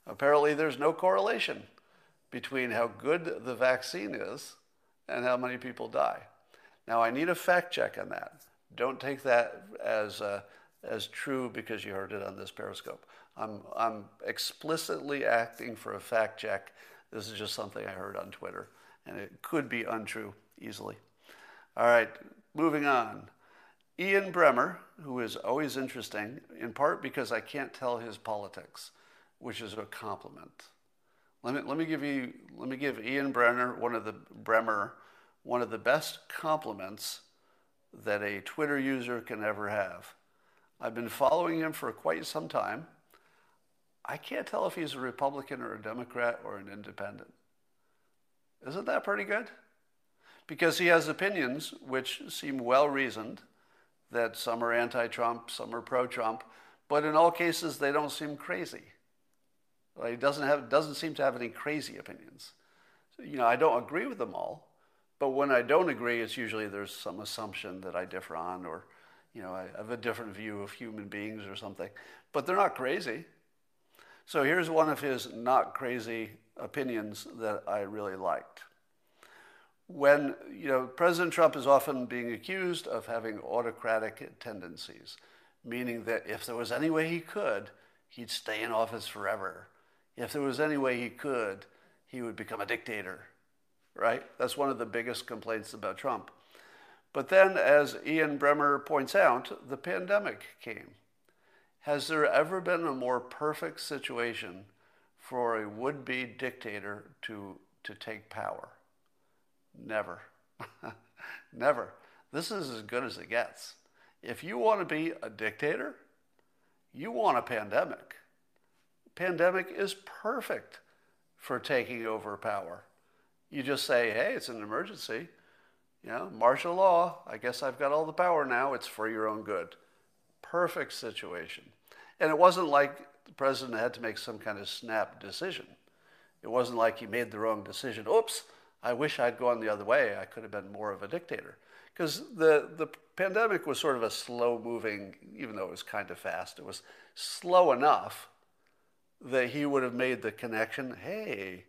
A: Apparently, there's no correlation between how good the vaccine is and how many people die. Now, I need a fact check on that. Don't take that as a, as true because you heard it on this Periscope. I'm, I'm explicitly acting for a fact check. This is just something I heard on Twitter, and it could be untrue easily. All right, moving on. Ian Bremmer, who is always interesting, in part because I can't tell his politics, which is a compliment. Let me, let me give you let me give Ian Brenner one of the Bremmer one of the best compliments that a Twitter user can ever have. I've been following him for quite some time. I can't tell if he's a Republican or a Democrat or an independent. Isn't that pretty good? Because he has opinions which seem well reasoned, that some are anti Trump, some are pro Trump, but in all cases they don't seem crazy. he doesn't, have, doesn't seem to have any crazy opinions. So, you know, I don't agree with them all, but when I don't agree, it's usually there's some assumption that I differ on or you know, I have a different view of human beings or something. But they're not crazy. So here's one of his not crazy opinions that I really liked. when, you know, President Trump is often being accused of having autocratic tendencies, meaning that if there was any way he could, he'd stay in office forever. If there was any way he could, he would become a dictator, right? That's one of the biggest complaints about Trump. But then, as Ian Bremmer points out, the pandemic came. Has there ever been a more perfect situation for a would be dictator to, to take power? Never. Never. This is as good as it gets. If you want to be a dictator, you want a pandemic. Pandemic is perfect for taking over power. You just say, hey, it's an emergency. You know, martial law. I guess I've got all the power now. It's for your own good. Perfect situation. And it wasn't like the president had to make some kind of snap decision. It wasn't like he made the wrong decision. Oops, I wish I'd gone the other way. I could have been more of a dictator. Because the, the pandemic was sort of a slow moving, even though it was kind of fast, it was slow enough that he would have made the connection hey,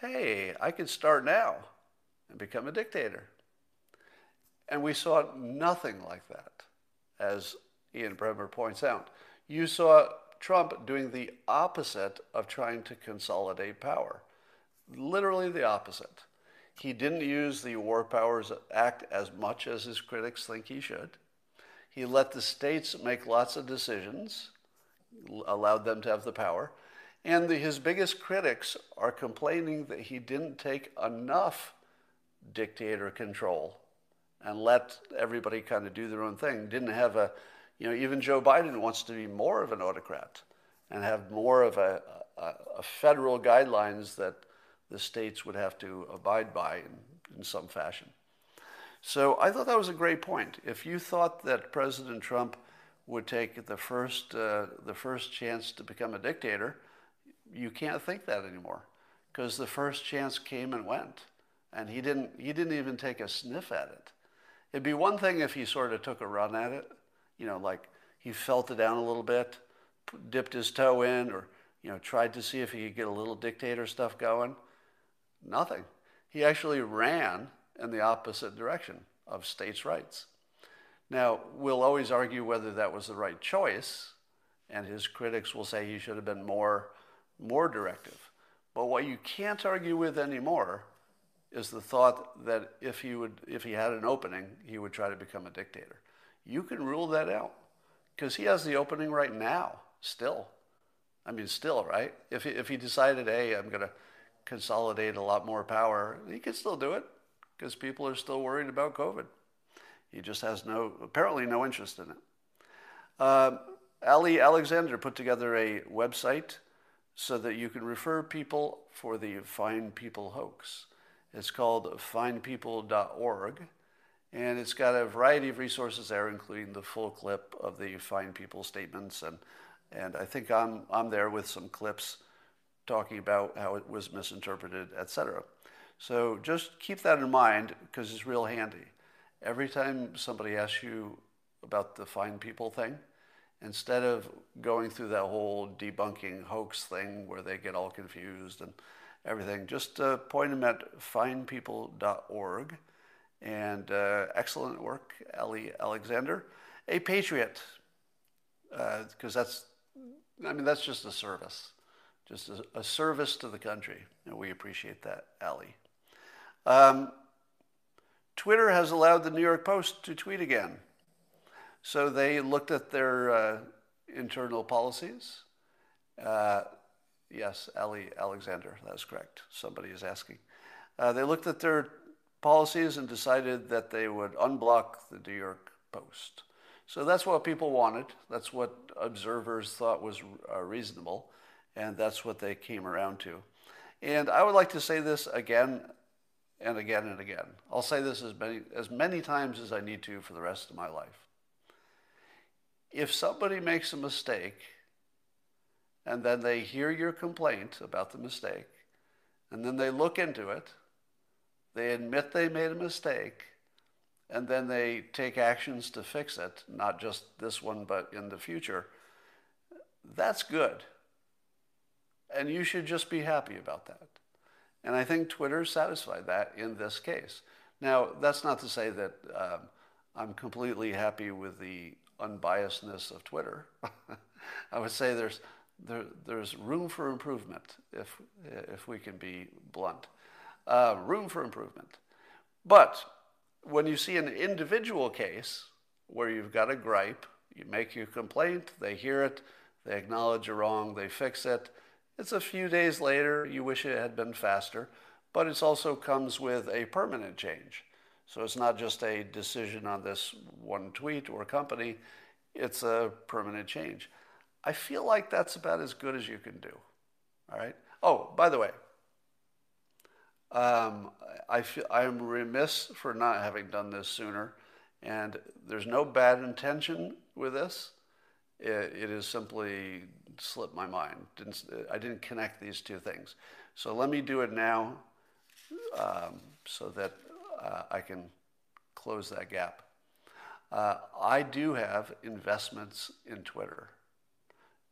A: hey, I could start now and become a dictator. And we saw nothing like that, as Ian Bremmer points out. You saw Trump doing the opposite of trying to consolidate power. Literally the opposite. He didn't use the War Powers Act as much as his critics think he should. He let the states make lots of decisions, allowed them to have the power. And the, his biggest critics are complaining that he didn't take enough dictator control and let everybody kind of do their own thing. Didn't have a, you know, even Joe Biden wants to be more of an autocrat and have more of a, a, a federal guidelines that the states would have to abide by in, in some fashion. So I thought that was a great point. If you thought that President Trump would take the first, uh, the first chance to become a dictator, you can't think that anymore because the first chance came and went. And he didn't, he didn't even take a sniff at it. It'd be one thing if he sort of took a run at it, you know, like he felt it down a little bit, dipped his toe in, or, you know, tried to see if he could get a little dictator stuff going. Nothing. He actually ran in the opposite direction of states' rights. Now, we'll always argue whether that was the right choice, and his critics will say he should have been more more directive. But what you can't argue with anymore is the thought that if he would, if he had an opening, he would try to become a dictator. You can rule that out because he has the opening right now, still. I mean, still, right? If he, if he decided, hey, I'm going to consolidate a lot more power, he could still do it because people are still worried about COVID. He just has no, apparently, no interest in it. Uh, Ali Alexander put together a website so that you can refer people for the Fine People hoax. It's called finepeople.org, and it's got a variety of resources there, including the full clip of the Fine People statements. And, and I think I'm, I'm there with some clips talking about how it was misinterpreted, etc. So just keep that in mind because it's real handy. Every time somebody asks you about the Fine People thing, instead of going through that whole debunking hoax thing where they get all confused and everything, just uh, point them at finepeople.org. And uh, excellent work, Ali Alexander. A patriot, because uh, that's, I mean, that's just a service, just a, a, service to the country. And we appreciate that, Ali. Um, Twitter has allowed the New York Post to tweet again. So they looked at their uh, internal policies. Uh, yes, Ali Alexander, that's correct. Somebody is asking. Uh, they looked at their policies and decided that they would unblock the New York Post. So that's what people wanted. That's what observers thought was uh, reasonable, and that's what they came around to. And I would like to say this again and again and again. I'll say this as many, as many times as I need to for the rest of my life if somebody makes a mistake and then they hear your complaint about the mistake and then they look into it, they admit they made a mistake, and then they take actions to fix it, not just this one, but in the future, that's good. And you should just be happy about that. And I think Twitter satisfied that in this case. Now, that's not to say that um, I'm completely happy with the unbiasedness of Twitter. I would say there's, there, there's room for improvement, if, if we can be blunt. Uh, room for improvement. But when you see an individual case where you've got a gripe, you make your complaint, they hear it, they acknowledge you're wrong, they fix it. It's a few days later, you wish it had been faster, but it also comes with a permanent change. So it's not just a decision on this one tweet or company, it's a permanent change. I feel like that's about as good as you can do. All right. Oh, by the way, um, I feel I'm remiss for not having done this sooner, and there's no bad intention with this. it, it is simply slipped my mind. Didn't, I didn't connect these two things. So let me do it now, um, so that uh, I can close that gap. Uh, I do have investments in Twitter,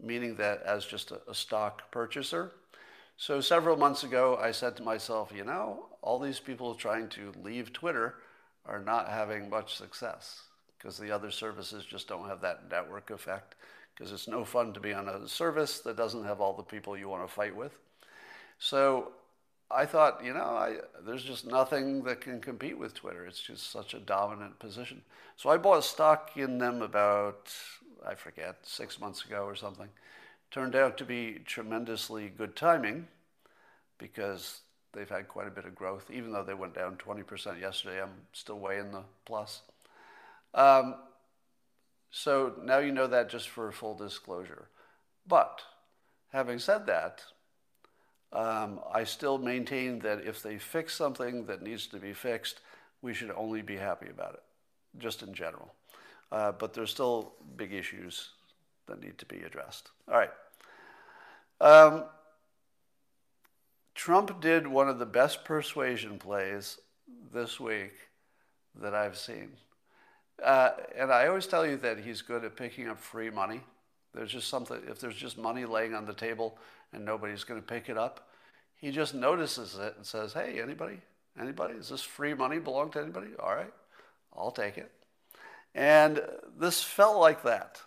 A: meaning that as just a, a stock purchaser. So several months ago, I said to myself, you know, all these people trying to leave Twitter are not having much success because the other services just don't have that network effect because it's no fun to be on a service that doesn't have all the people you want to fight with. So I thought, you know, I, there's just nothing that can compete with Twitter. It's just such a dominant position. So I bought stock in them about, I forget, six months ago or something. Turned out to be tremendously good timing because they've had quite a bit of growth. Even though they went down 20% yesterday, I'm still way in the plus. Um, so now you know that just for full disclosure. But having said that, um, I still maintain that if they fix something that needs to be fixed, we should only be happy about it, just in general. Uh, but there's still big issues that need to be addressed. All right. Um, Trump did one of the best persuasion plays this week that I've seen. Uh, and I always tell you that he's good at picking up free money. There's just something, if there's just money laying on the table and nobody's going to pick it up, he just notices it and says, Hey, anybody? Anybody? Does this free money belong to anybody? All right, I'll take it. And this felt like that.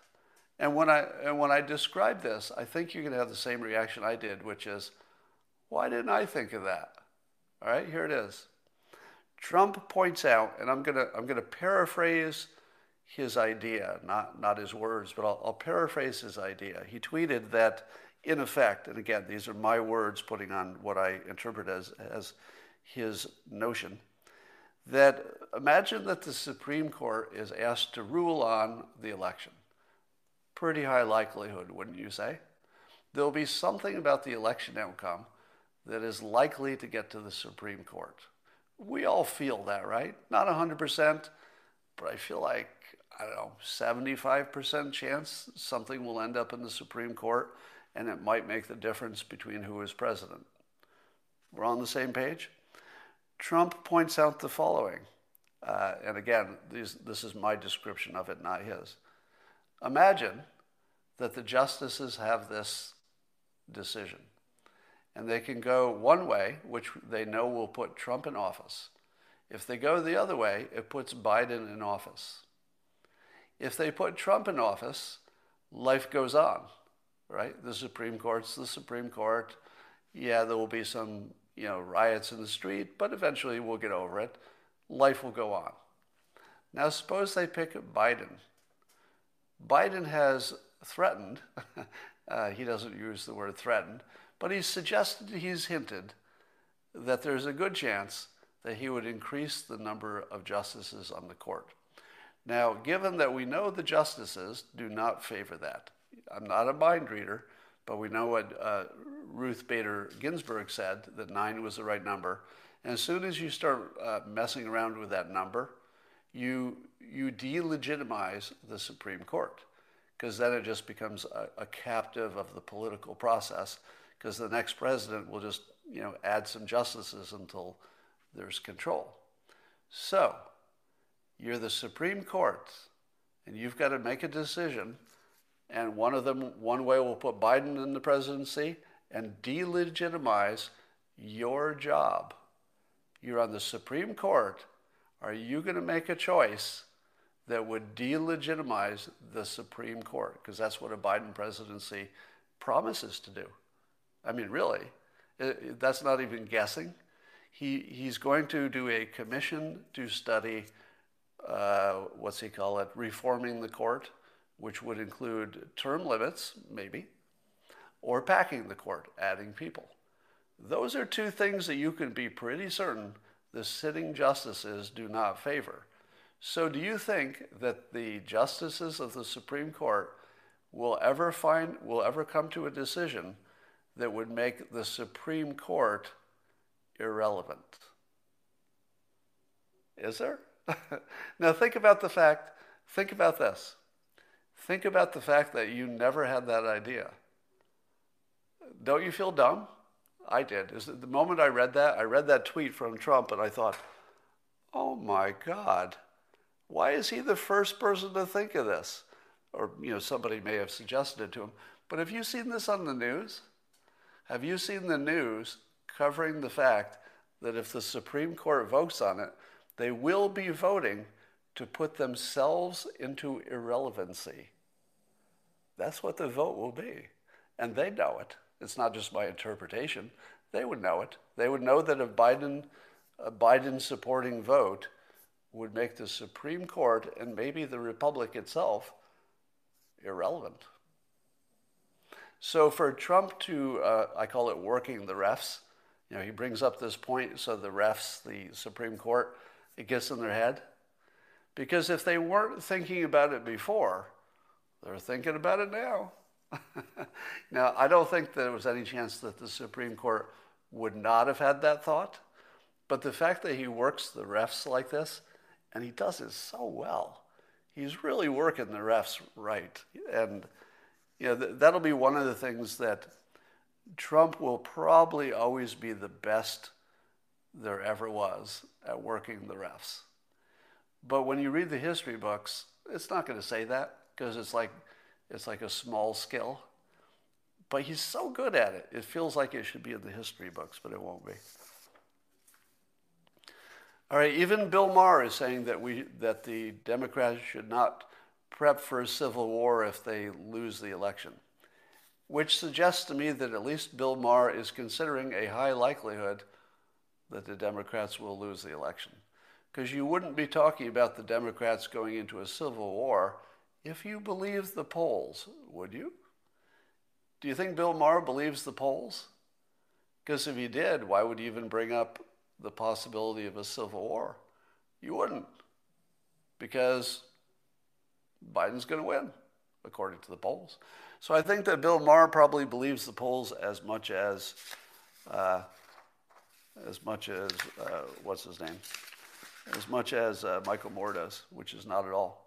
A: And when I, and when I describe this, I think you're going to have the same reaction I did, which is, why didn't I think of that? All right, here it is. Trump points out, and I'm going to, I'm going to paraphrase his idea, not, not his words, but I'll, I'll paraphrase his idea. He tweeted that, in effect, and again, these are my words putting on what I interpret as, as his notion, that imagine that the Supreme Court is asked to rule on the election. Pretty high likelihood, wouldn't you say? There'll be something about the election outcome that is likely to get to the Supreme Court. We all feel that, right? Not 100%, but I feel like I don't know, 75% chance something will end up in the Supreme Court and it might make the difference between who is president. We're on the same page? Trump points out the following, uh, and again, these, this is my description of it, not his. Imagine that the justices have this decision, and they can go one way, which they know will put Trump in office. If they go the other way, it puts Biden in office. If they put Trump in office, life goes on, right? The Supreme Court's the Supreme Court. Yeah, there will be some, you know, riots in the street, but eventually we'll get over it. Life will go on. Now, suppose they pick Biden. Biden has threatened, uh, he doesn't use the word threatened, but he's suggested, he's hinted that there's a good chance that he would increase the number of justices on the court. Now, given that we know the justices do not favor that, I'm not a mind reader, but we know what uh, Ruth Bader Ginsburg said that nine was the right number. And as soon as you start uh, messing around with that number, you, you delegitimize the Supreme Court because then it just becomes a, a captive of the political process because the next president will just you know add some justices until there's control. So, you're the Supreme Court, and you've got to make a decision. And one of them, one way will put Biden in the presidency and delegitimize your job. You're on the Supreme Court. Are you going to make a choice that would delegitimize the Supreme Court? Because that's what a Biden presidency promises to do. I mean, really, that's not even guessing. He, he's going to do a commission to study, uh, what's he call it, reforming the court, which would include term limits, maybe, or packing the court, adding people. Those are two things that you can be pretty certain the sitting justices do not favor. So, do you think that the justices of the Supreme Court will ever find, will ever come to a decision that would make the Supreme Court irrelevant? Is there? now, think about the fact, think about this. Think about the fact that you never had that idea. Don't you feel dumb? I did. The moment I read that, I read that tweet from Trump and I thought, oh my God, why is he the first person to think of this? Or, you know, somebody may have suggested it to him. But have you seen this on the news? Have you seen the news covering the fact that if the Supreme Court votes on it, they will be voting to put themselves into irrelevancy? That's what the vote will be. And they know it. It's not just my interpretation. They would know it. They would know that a Biden, a Biden supporting vote would make the Supreme Court and maybe the Republic itself irrelevant. So for Trump to, uh, I call it working the refs, you know, he brings up this point so the refs, the Supreme Court, it gets in their head. Because if they weren't thinking about it before, they're thinking about it now. Now, I don't think there was any chance that the Supreme Court would not have had that thought, but the fact that he works the refs like this, and he does it so well, he's really working the refs right. And you know, th- that'll be one of the things that Trump will probably always be the best there ever was at working the refs. But when you read the history books, it's not going to say that because it's like it's like a small skill. But he's so good at it. It feels like it should be in the history books, but it won't be. All right, even Bill Maher is saying that we that the Democrats should not prep for a civil war if they lose the election, which suggests to me that at least Bill Maher is considering a high likelihood that the Democrats will lose the election. Because you wouldn't be talking about the Democrats going into a civil war if you believe the polls, would you? Do you think Bill Maher believes the polls? Because if he did, why would he even bring up the possibility of a civil war? You wouldn't. Because Biden's going to win, according to the polls. So I think that Bill Maher probably believes the polls as much as, uh, as much as, uh, what's his name? As much as uh, Michael Moore does, which is not at all.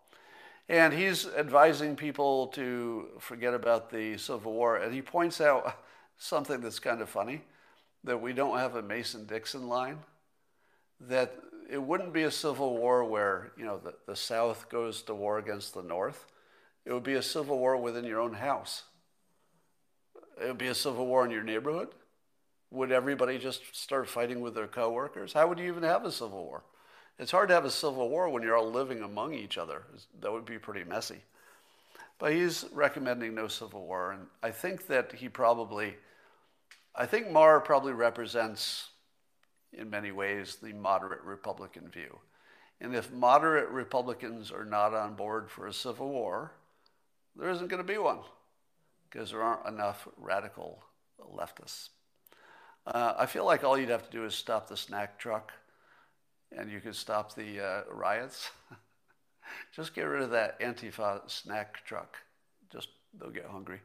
A: And he's advising people to forget about the Civil War. And he points out something that's kind of funny that we don't have a Mason Dixon line, that it wouldn't be a civil war where, you know, the, the South goes to war against the North. It would be a civil war within your own house. It would be a civil war in your neighborhood. Would everybody just start fighting with their coworkers? How would you even have a civil war? It's hard to have a civil war when you're all living among each other. That would be pretty messy. But he's recommending no civil war. And I think that he probably, I think Maher probably represents, in many ways, the moderate Republican view. And if moderate Republicans are not on board for a civil war, there isn't going to be one because there aren't enough radical leftists. Uh, I feel like all you'd have to do is stop the snack truck and you could stop the uh, riots. Just get rid of that Antifa snack truck. Just they'll get hungry.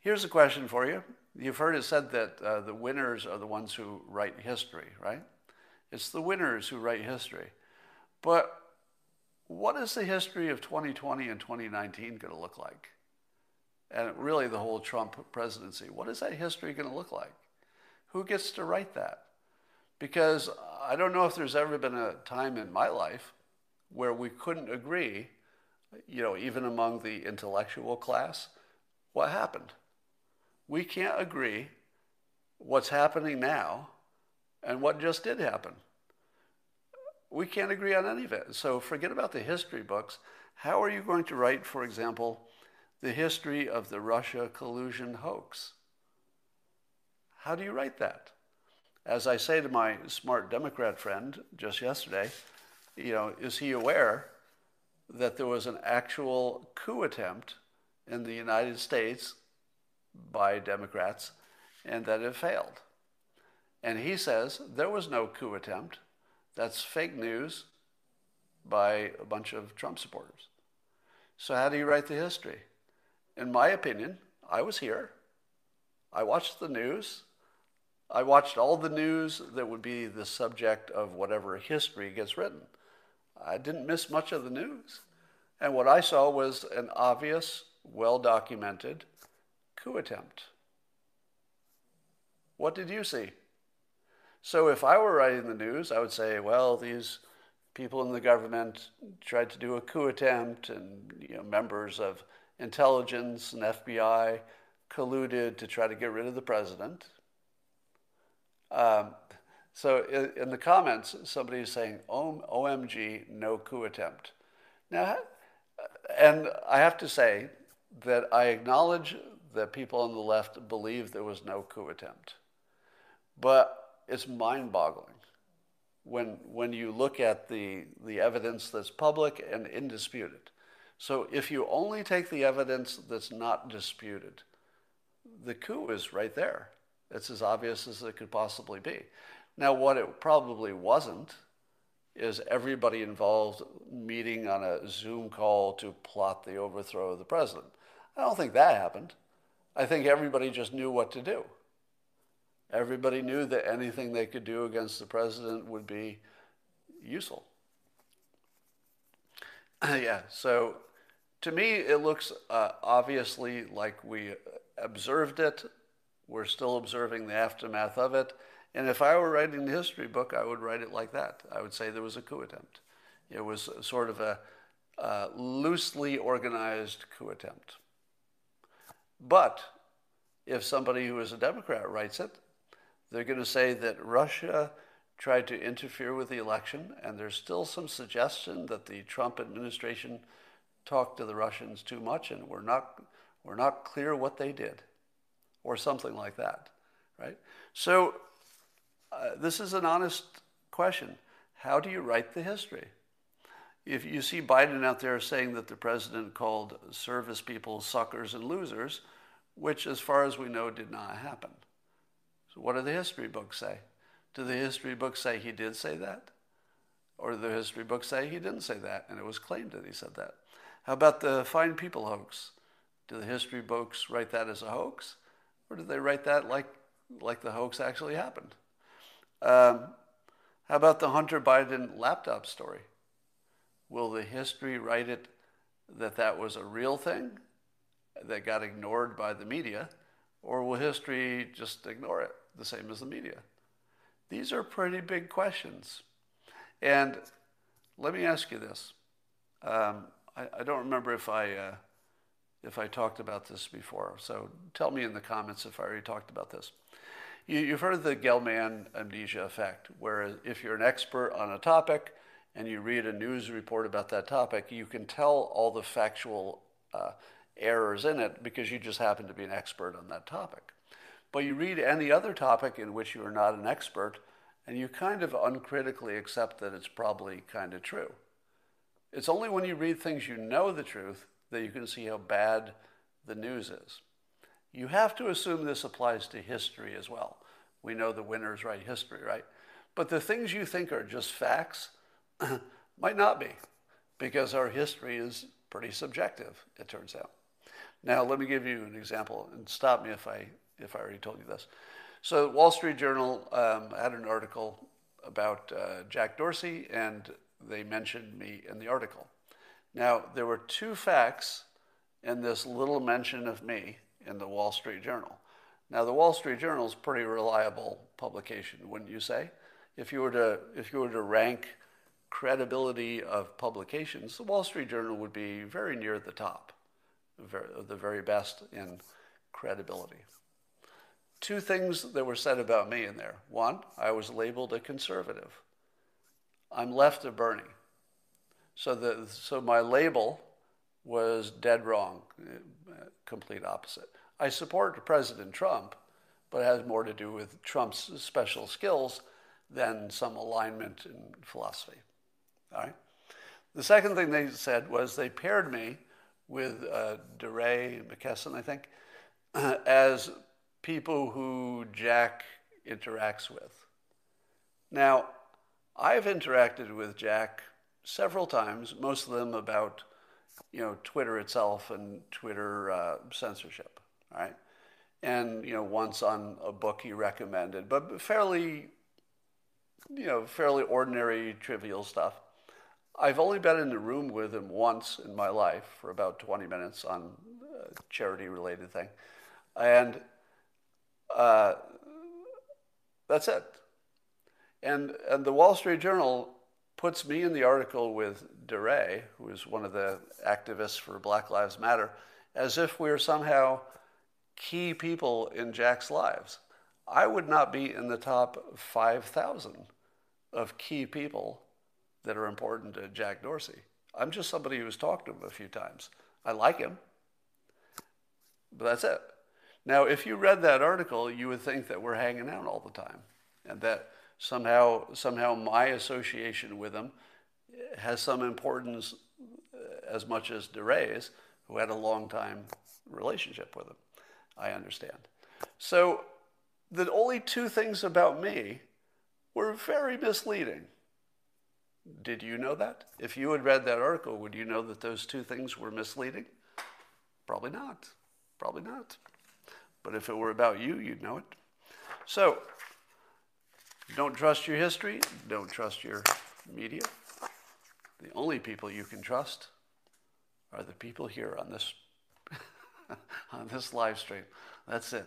A: Here's a question for you. You've heard it said that uh, the winners are the ones who write history, right? It's the winners who write history. But what is the history of 2020 and 2019 going to look like? And really, the whole Trump presidency. What is that history going to look like? Who gets to write that? Because I don't know if there's ever been a time in my life where we couldn't agree, you know, even among the intellectual class, what happened. We can't agree what's happening now and what just did happen. We can't agree on any of it. So forget about the history books. How are you going to write, for example, the history of the Russia collusion hoax? How do you write that? As I say to my smart Democrat friend just yesterday, you know, is he aware that there was an actual coup attempt in the United States by Democrats and that it failed? And he says there was no coup attempt. That's fake news by a bunch of Trump supporters. So, how do you write the history? In my opinion, I was here. I watched the news. I watched all the news that would be the subject of whatever history gets written. I didn't miss much of the news. And what I saw was an obvious, well documented coup attempt. What did you see? So if I were writing the news, I would say, well, these people in the government tried to do a coup attempt, and you know, members of intelligence and FBI colluded to try to get rid of the president. Um, so in, in, the comments, somebody is saying, OMG, no coup attempt. Now, and I have to say that I acknowledge that people on the left believe there was no coup attempt. But it's mind boggling when, when you look at the, the evidence that's public and indisputed. So if you only take the evidence that's not disputed, the coup is right there. It's as obvious as it could possibly be. Now, what it probably wasn't is everybody involved meeting on a Zoom call to plot the overthrow of the president. I don't think that happened. I think everybody just knew what to do. Everybody knew that anything they could do against the president would be useful. yeah, so to me, it looks uh, obviously like we observed it. We're still observing the aftermath of it. And if I were writing the history book, I would write it like that. I would say there was a coup attempt. It was sort of a uh, loosely organized coup attempt. But if somebody who is a Democrat writes it, they're going to say that Russia tried to interfere with the election, and there's still some suggestion that the Trump administration talked to the Russians too much, and we're not, we're not clear what they did, or something like that, right? So uh, this is an honest question. How do you write the history? If you see Biden out there saying that the president called service people suckers and losers, which, as far as we know, did not happen. So, what do the history books say? Do the history books say he did say that? Or do the history books say he didn't say that and it was claimed that he said that? How about the fine people hoax? Do the history books write that as a hoax? Or did they write that like, like the hoax actually happened? Um, how about the Hunter Biden laptop story? Will the history write it that that was a real thing that got ignored by the media, or will history just ignore it, the same as the media? These are pretty big questions. And let me ask you this. Um, I, I, don't remember if I, uh, if I talked about this before, so tell me in the comments if I already talked about this. You, have heard of the Gell-Mann amnesia effect, where if you're an expert on a topic and you read a news report about that topic, you can tell all the factual uh, errors in it because you just happen to be an expert on that topic. But you read any other topic in which you are not an expert, and you kind of uncritically accept that it's probably kind of true. It's only when you read things you know the truth that you can see how bad the news is. You have to assume this applies to history as well. We know the winners write history, right? But the things you think are just facts might not be, because our history is pretty subjective, it turns out. Now, let me give you an example, and stop me if I, if I already told you this. So, Wall Street Journal um, had an article about uh, Jack Dorsey, and they mentioned me in the article. Now, there were two facts in this little mention of me in the Wall Street Journal. Now, the Wall Street Journal is a pretty reliable publication, wouldn't you say? If you were to, if you were to rank credibility of publications, the Wall Street Journal would be very near the top, the very best in credibility. two things that were said about me in there. One, I was labeled a conservative. I'm left of Bernie. So, the, so my label was dead wrong, complete opposite. I support President Trump, but it has more to do with Trump's special skills than some alignment in philosophy. All right. The second thing they said was they paired me with uh, DeRay McKesson, I think, as people who Jack interacts with. Now, I've interacted with Jack several times, most of them about, you know, Twitter itself and Twitter uh, censorship, right? And, you know, once on a book he recommended, but fairly, you know, fairly ordinary, trivial stuff. I've only been in the room with him once in my life for about 20 minutes on a charity related thing. And uh, that's it. And, and the Wall Street Journal puts me in the article with DeRay, who is one of the activists for Black Lives Matter, as if we're somehow key people in Jack's lives. I would not be in the top 5,000 of key people that are important to Jack Dorsey. I'm just somebody who's talked to him a few times. I like him, but that's it. Now, if you read that article, you would think that we're hanging out all the time and that somehow, somehow my association with him has some importance uh, as much as DeRay's, who had a long time relationship with him. I understand. So the only two things about me were very misleading. Did you know that? If you had read that article, would you know that those two things were misleading? Probably not. Probably not. But if it were about you, you'd know it. So, don't trust your history, don't trust your media. The only people you can trust are the people here on this on this live stream. That's it.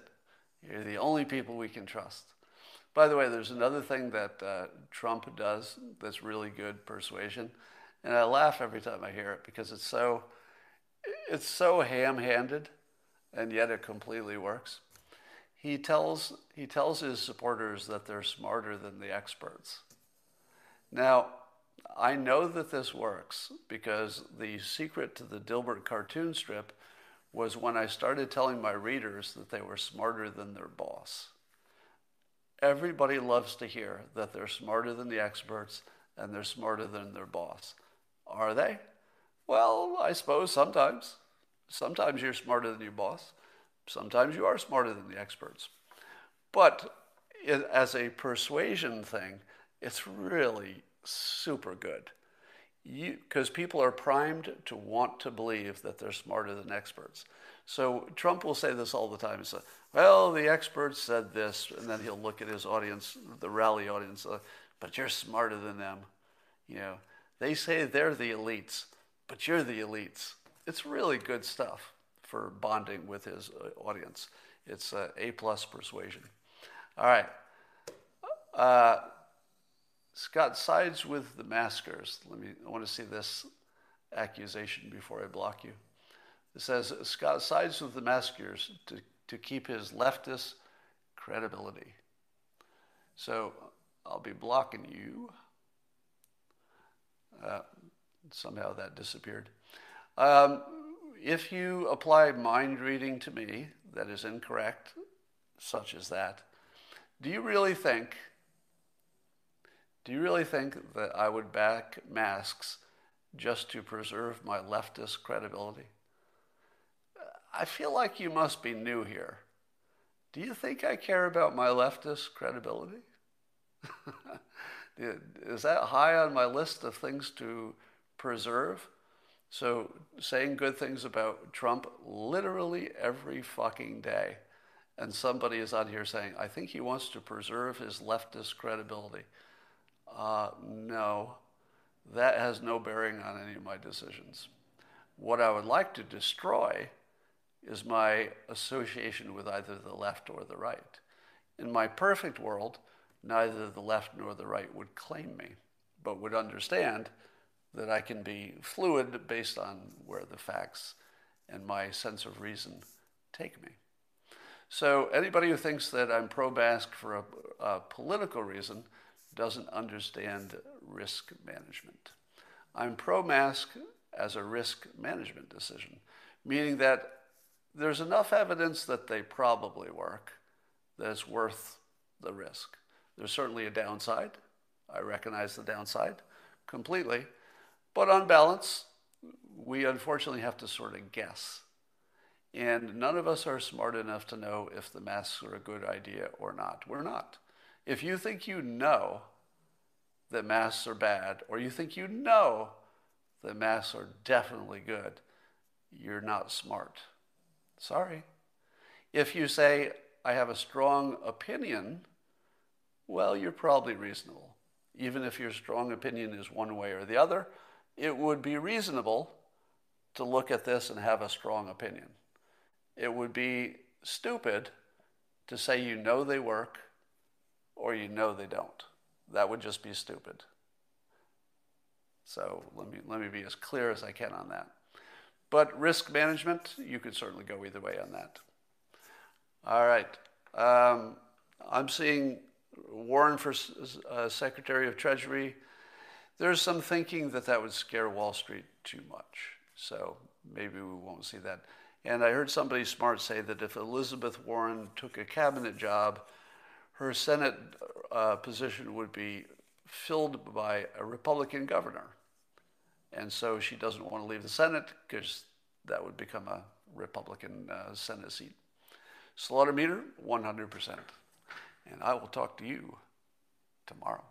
A: You're the only people we can trust. By the way, there's another thing that uh, Trump does that's really good persuasion, and I laugh every time I hear it because it's so it's so ham-handed, and yet it completely works. He tells he tells his supporters that they're smarter than the experts. Now, I know that this works because the secret to the Dilbert cartoon strip was when I started telling my readers that they were smarter than their boss. Everybody loves to hear that they're smarter than the experts and they're smarter than their boss. Are they? Well, I suppose sometimes. Sometimes you're smarter than your boss. Sometimes you are smarter than the experts. But it, as a persuasion thing, it's really super good. Because people are primed to want to believe that they're smarter than experts. So Trump will say this all the time. He says, well, the experts said this, and then he'll look at his audience, the rally audience, uh, but you're smarter than them. You know, they say they're the elites, but you're the elites. It's really good stuff for bonding with his uh, audience. It's uh, A plus persuasion. All right. Uh, Scott sides with the maskers. Let me. I want to see this accusation before I block you. It says Scott sides with the maskers to to keep his leftist credibility. So I'll be blocking you. Uh, somehow that disappeared. Um, if you apply mind reading to me that is incorrect, such as that, do you really think, do you really think that I would back masks just to preserve my leftist credibility? I feel like you must be new here. Do you think I care about my leftist credibility? Is that high on my list of things to preserve? So, saying good things about Trump literally every fucking day. And somebody is out here saying, I think he wants to preserve his leftist credibility. Uh, no, that has no bearing on any of my decisions. What I would like to destroy is my association with either the left or the right. In my perfect world, neither the left nor the right would claim me, but would understand that I can be fluid based on where the facts and my sense of reason take me. So anybody who thinks that I'm pro-mask for a, a political reason doesn't understand risk management. I'm pro-mask as a risk management decision, meaning that there's enough evidence that they probably work that it's worth the risk. There's certainly a downside. I recognize the downside completely. But on balance, we unfortunately have to sort of guess. And none of us are smart enough to know if the masks are a good idea or not. We're not. If you think you know that masks are bad, or you think you know that masks are definitely good, you're not smart. Sorry. If you say, I have a strong opinion, well, you're probably reasonable. Even if your strong opinion is one way or the other, it would be reasonable to look at this and have a strong opinion. It would be stupid to say you know they work or you know they don't. That would just be stupid. So let me, let me be as clear as I can on that. But risk management, you could certainly go either way on that. All right. Um, I'm seeing Warren for uh, Secretary of Treasury. There's some thinking that that would scare Wall Street too much. So maybe we won't see that. And I heard somebody smart say that if Elizabeth Warren took a cabinet job, her Senate uh, position would be filled by a Republican governor. And so she doesn't want to leave the Senate because that would become a Republican uh, Senate seat. Slaughter meter, 100%. And I will talk to you tomorrow.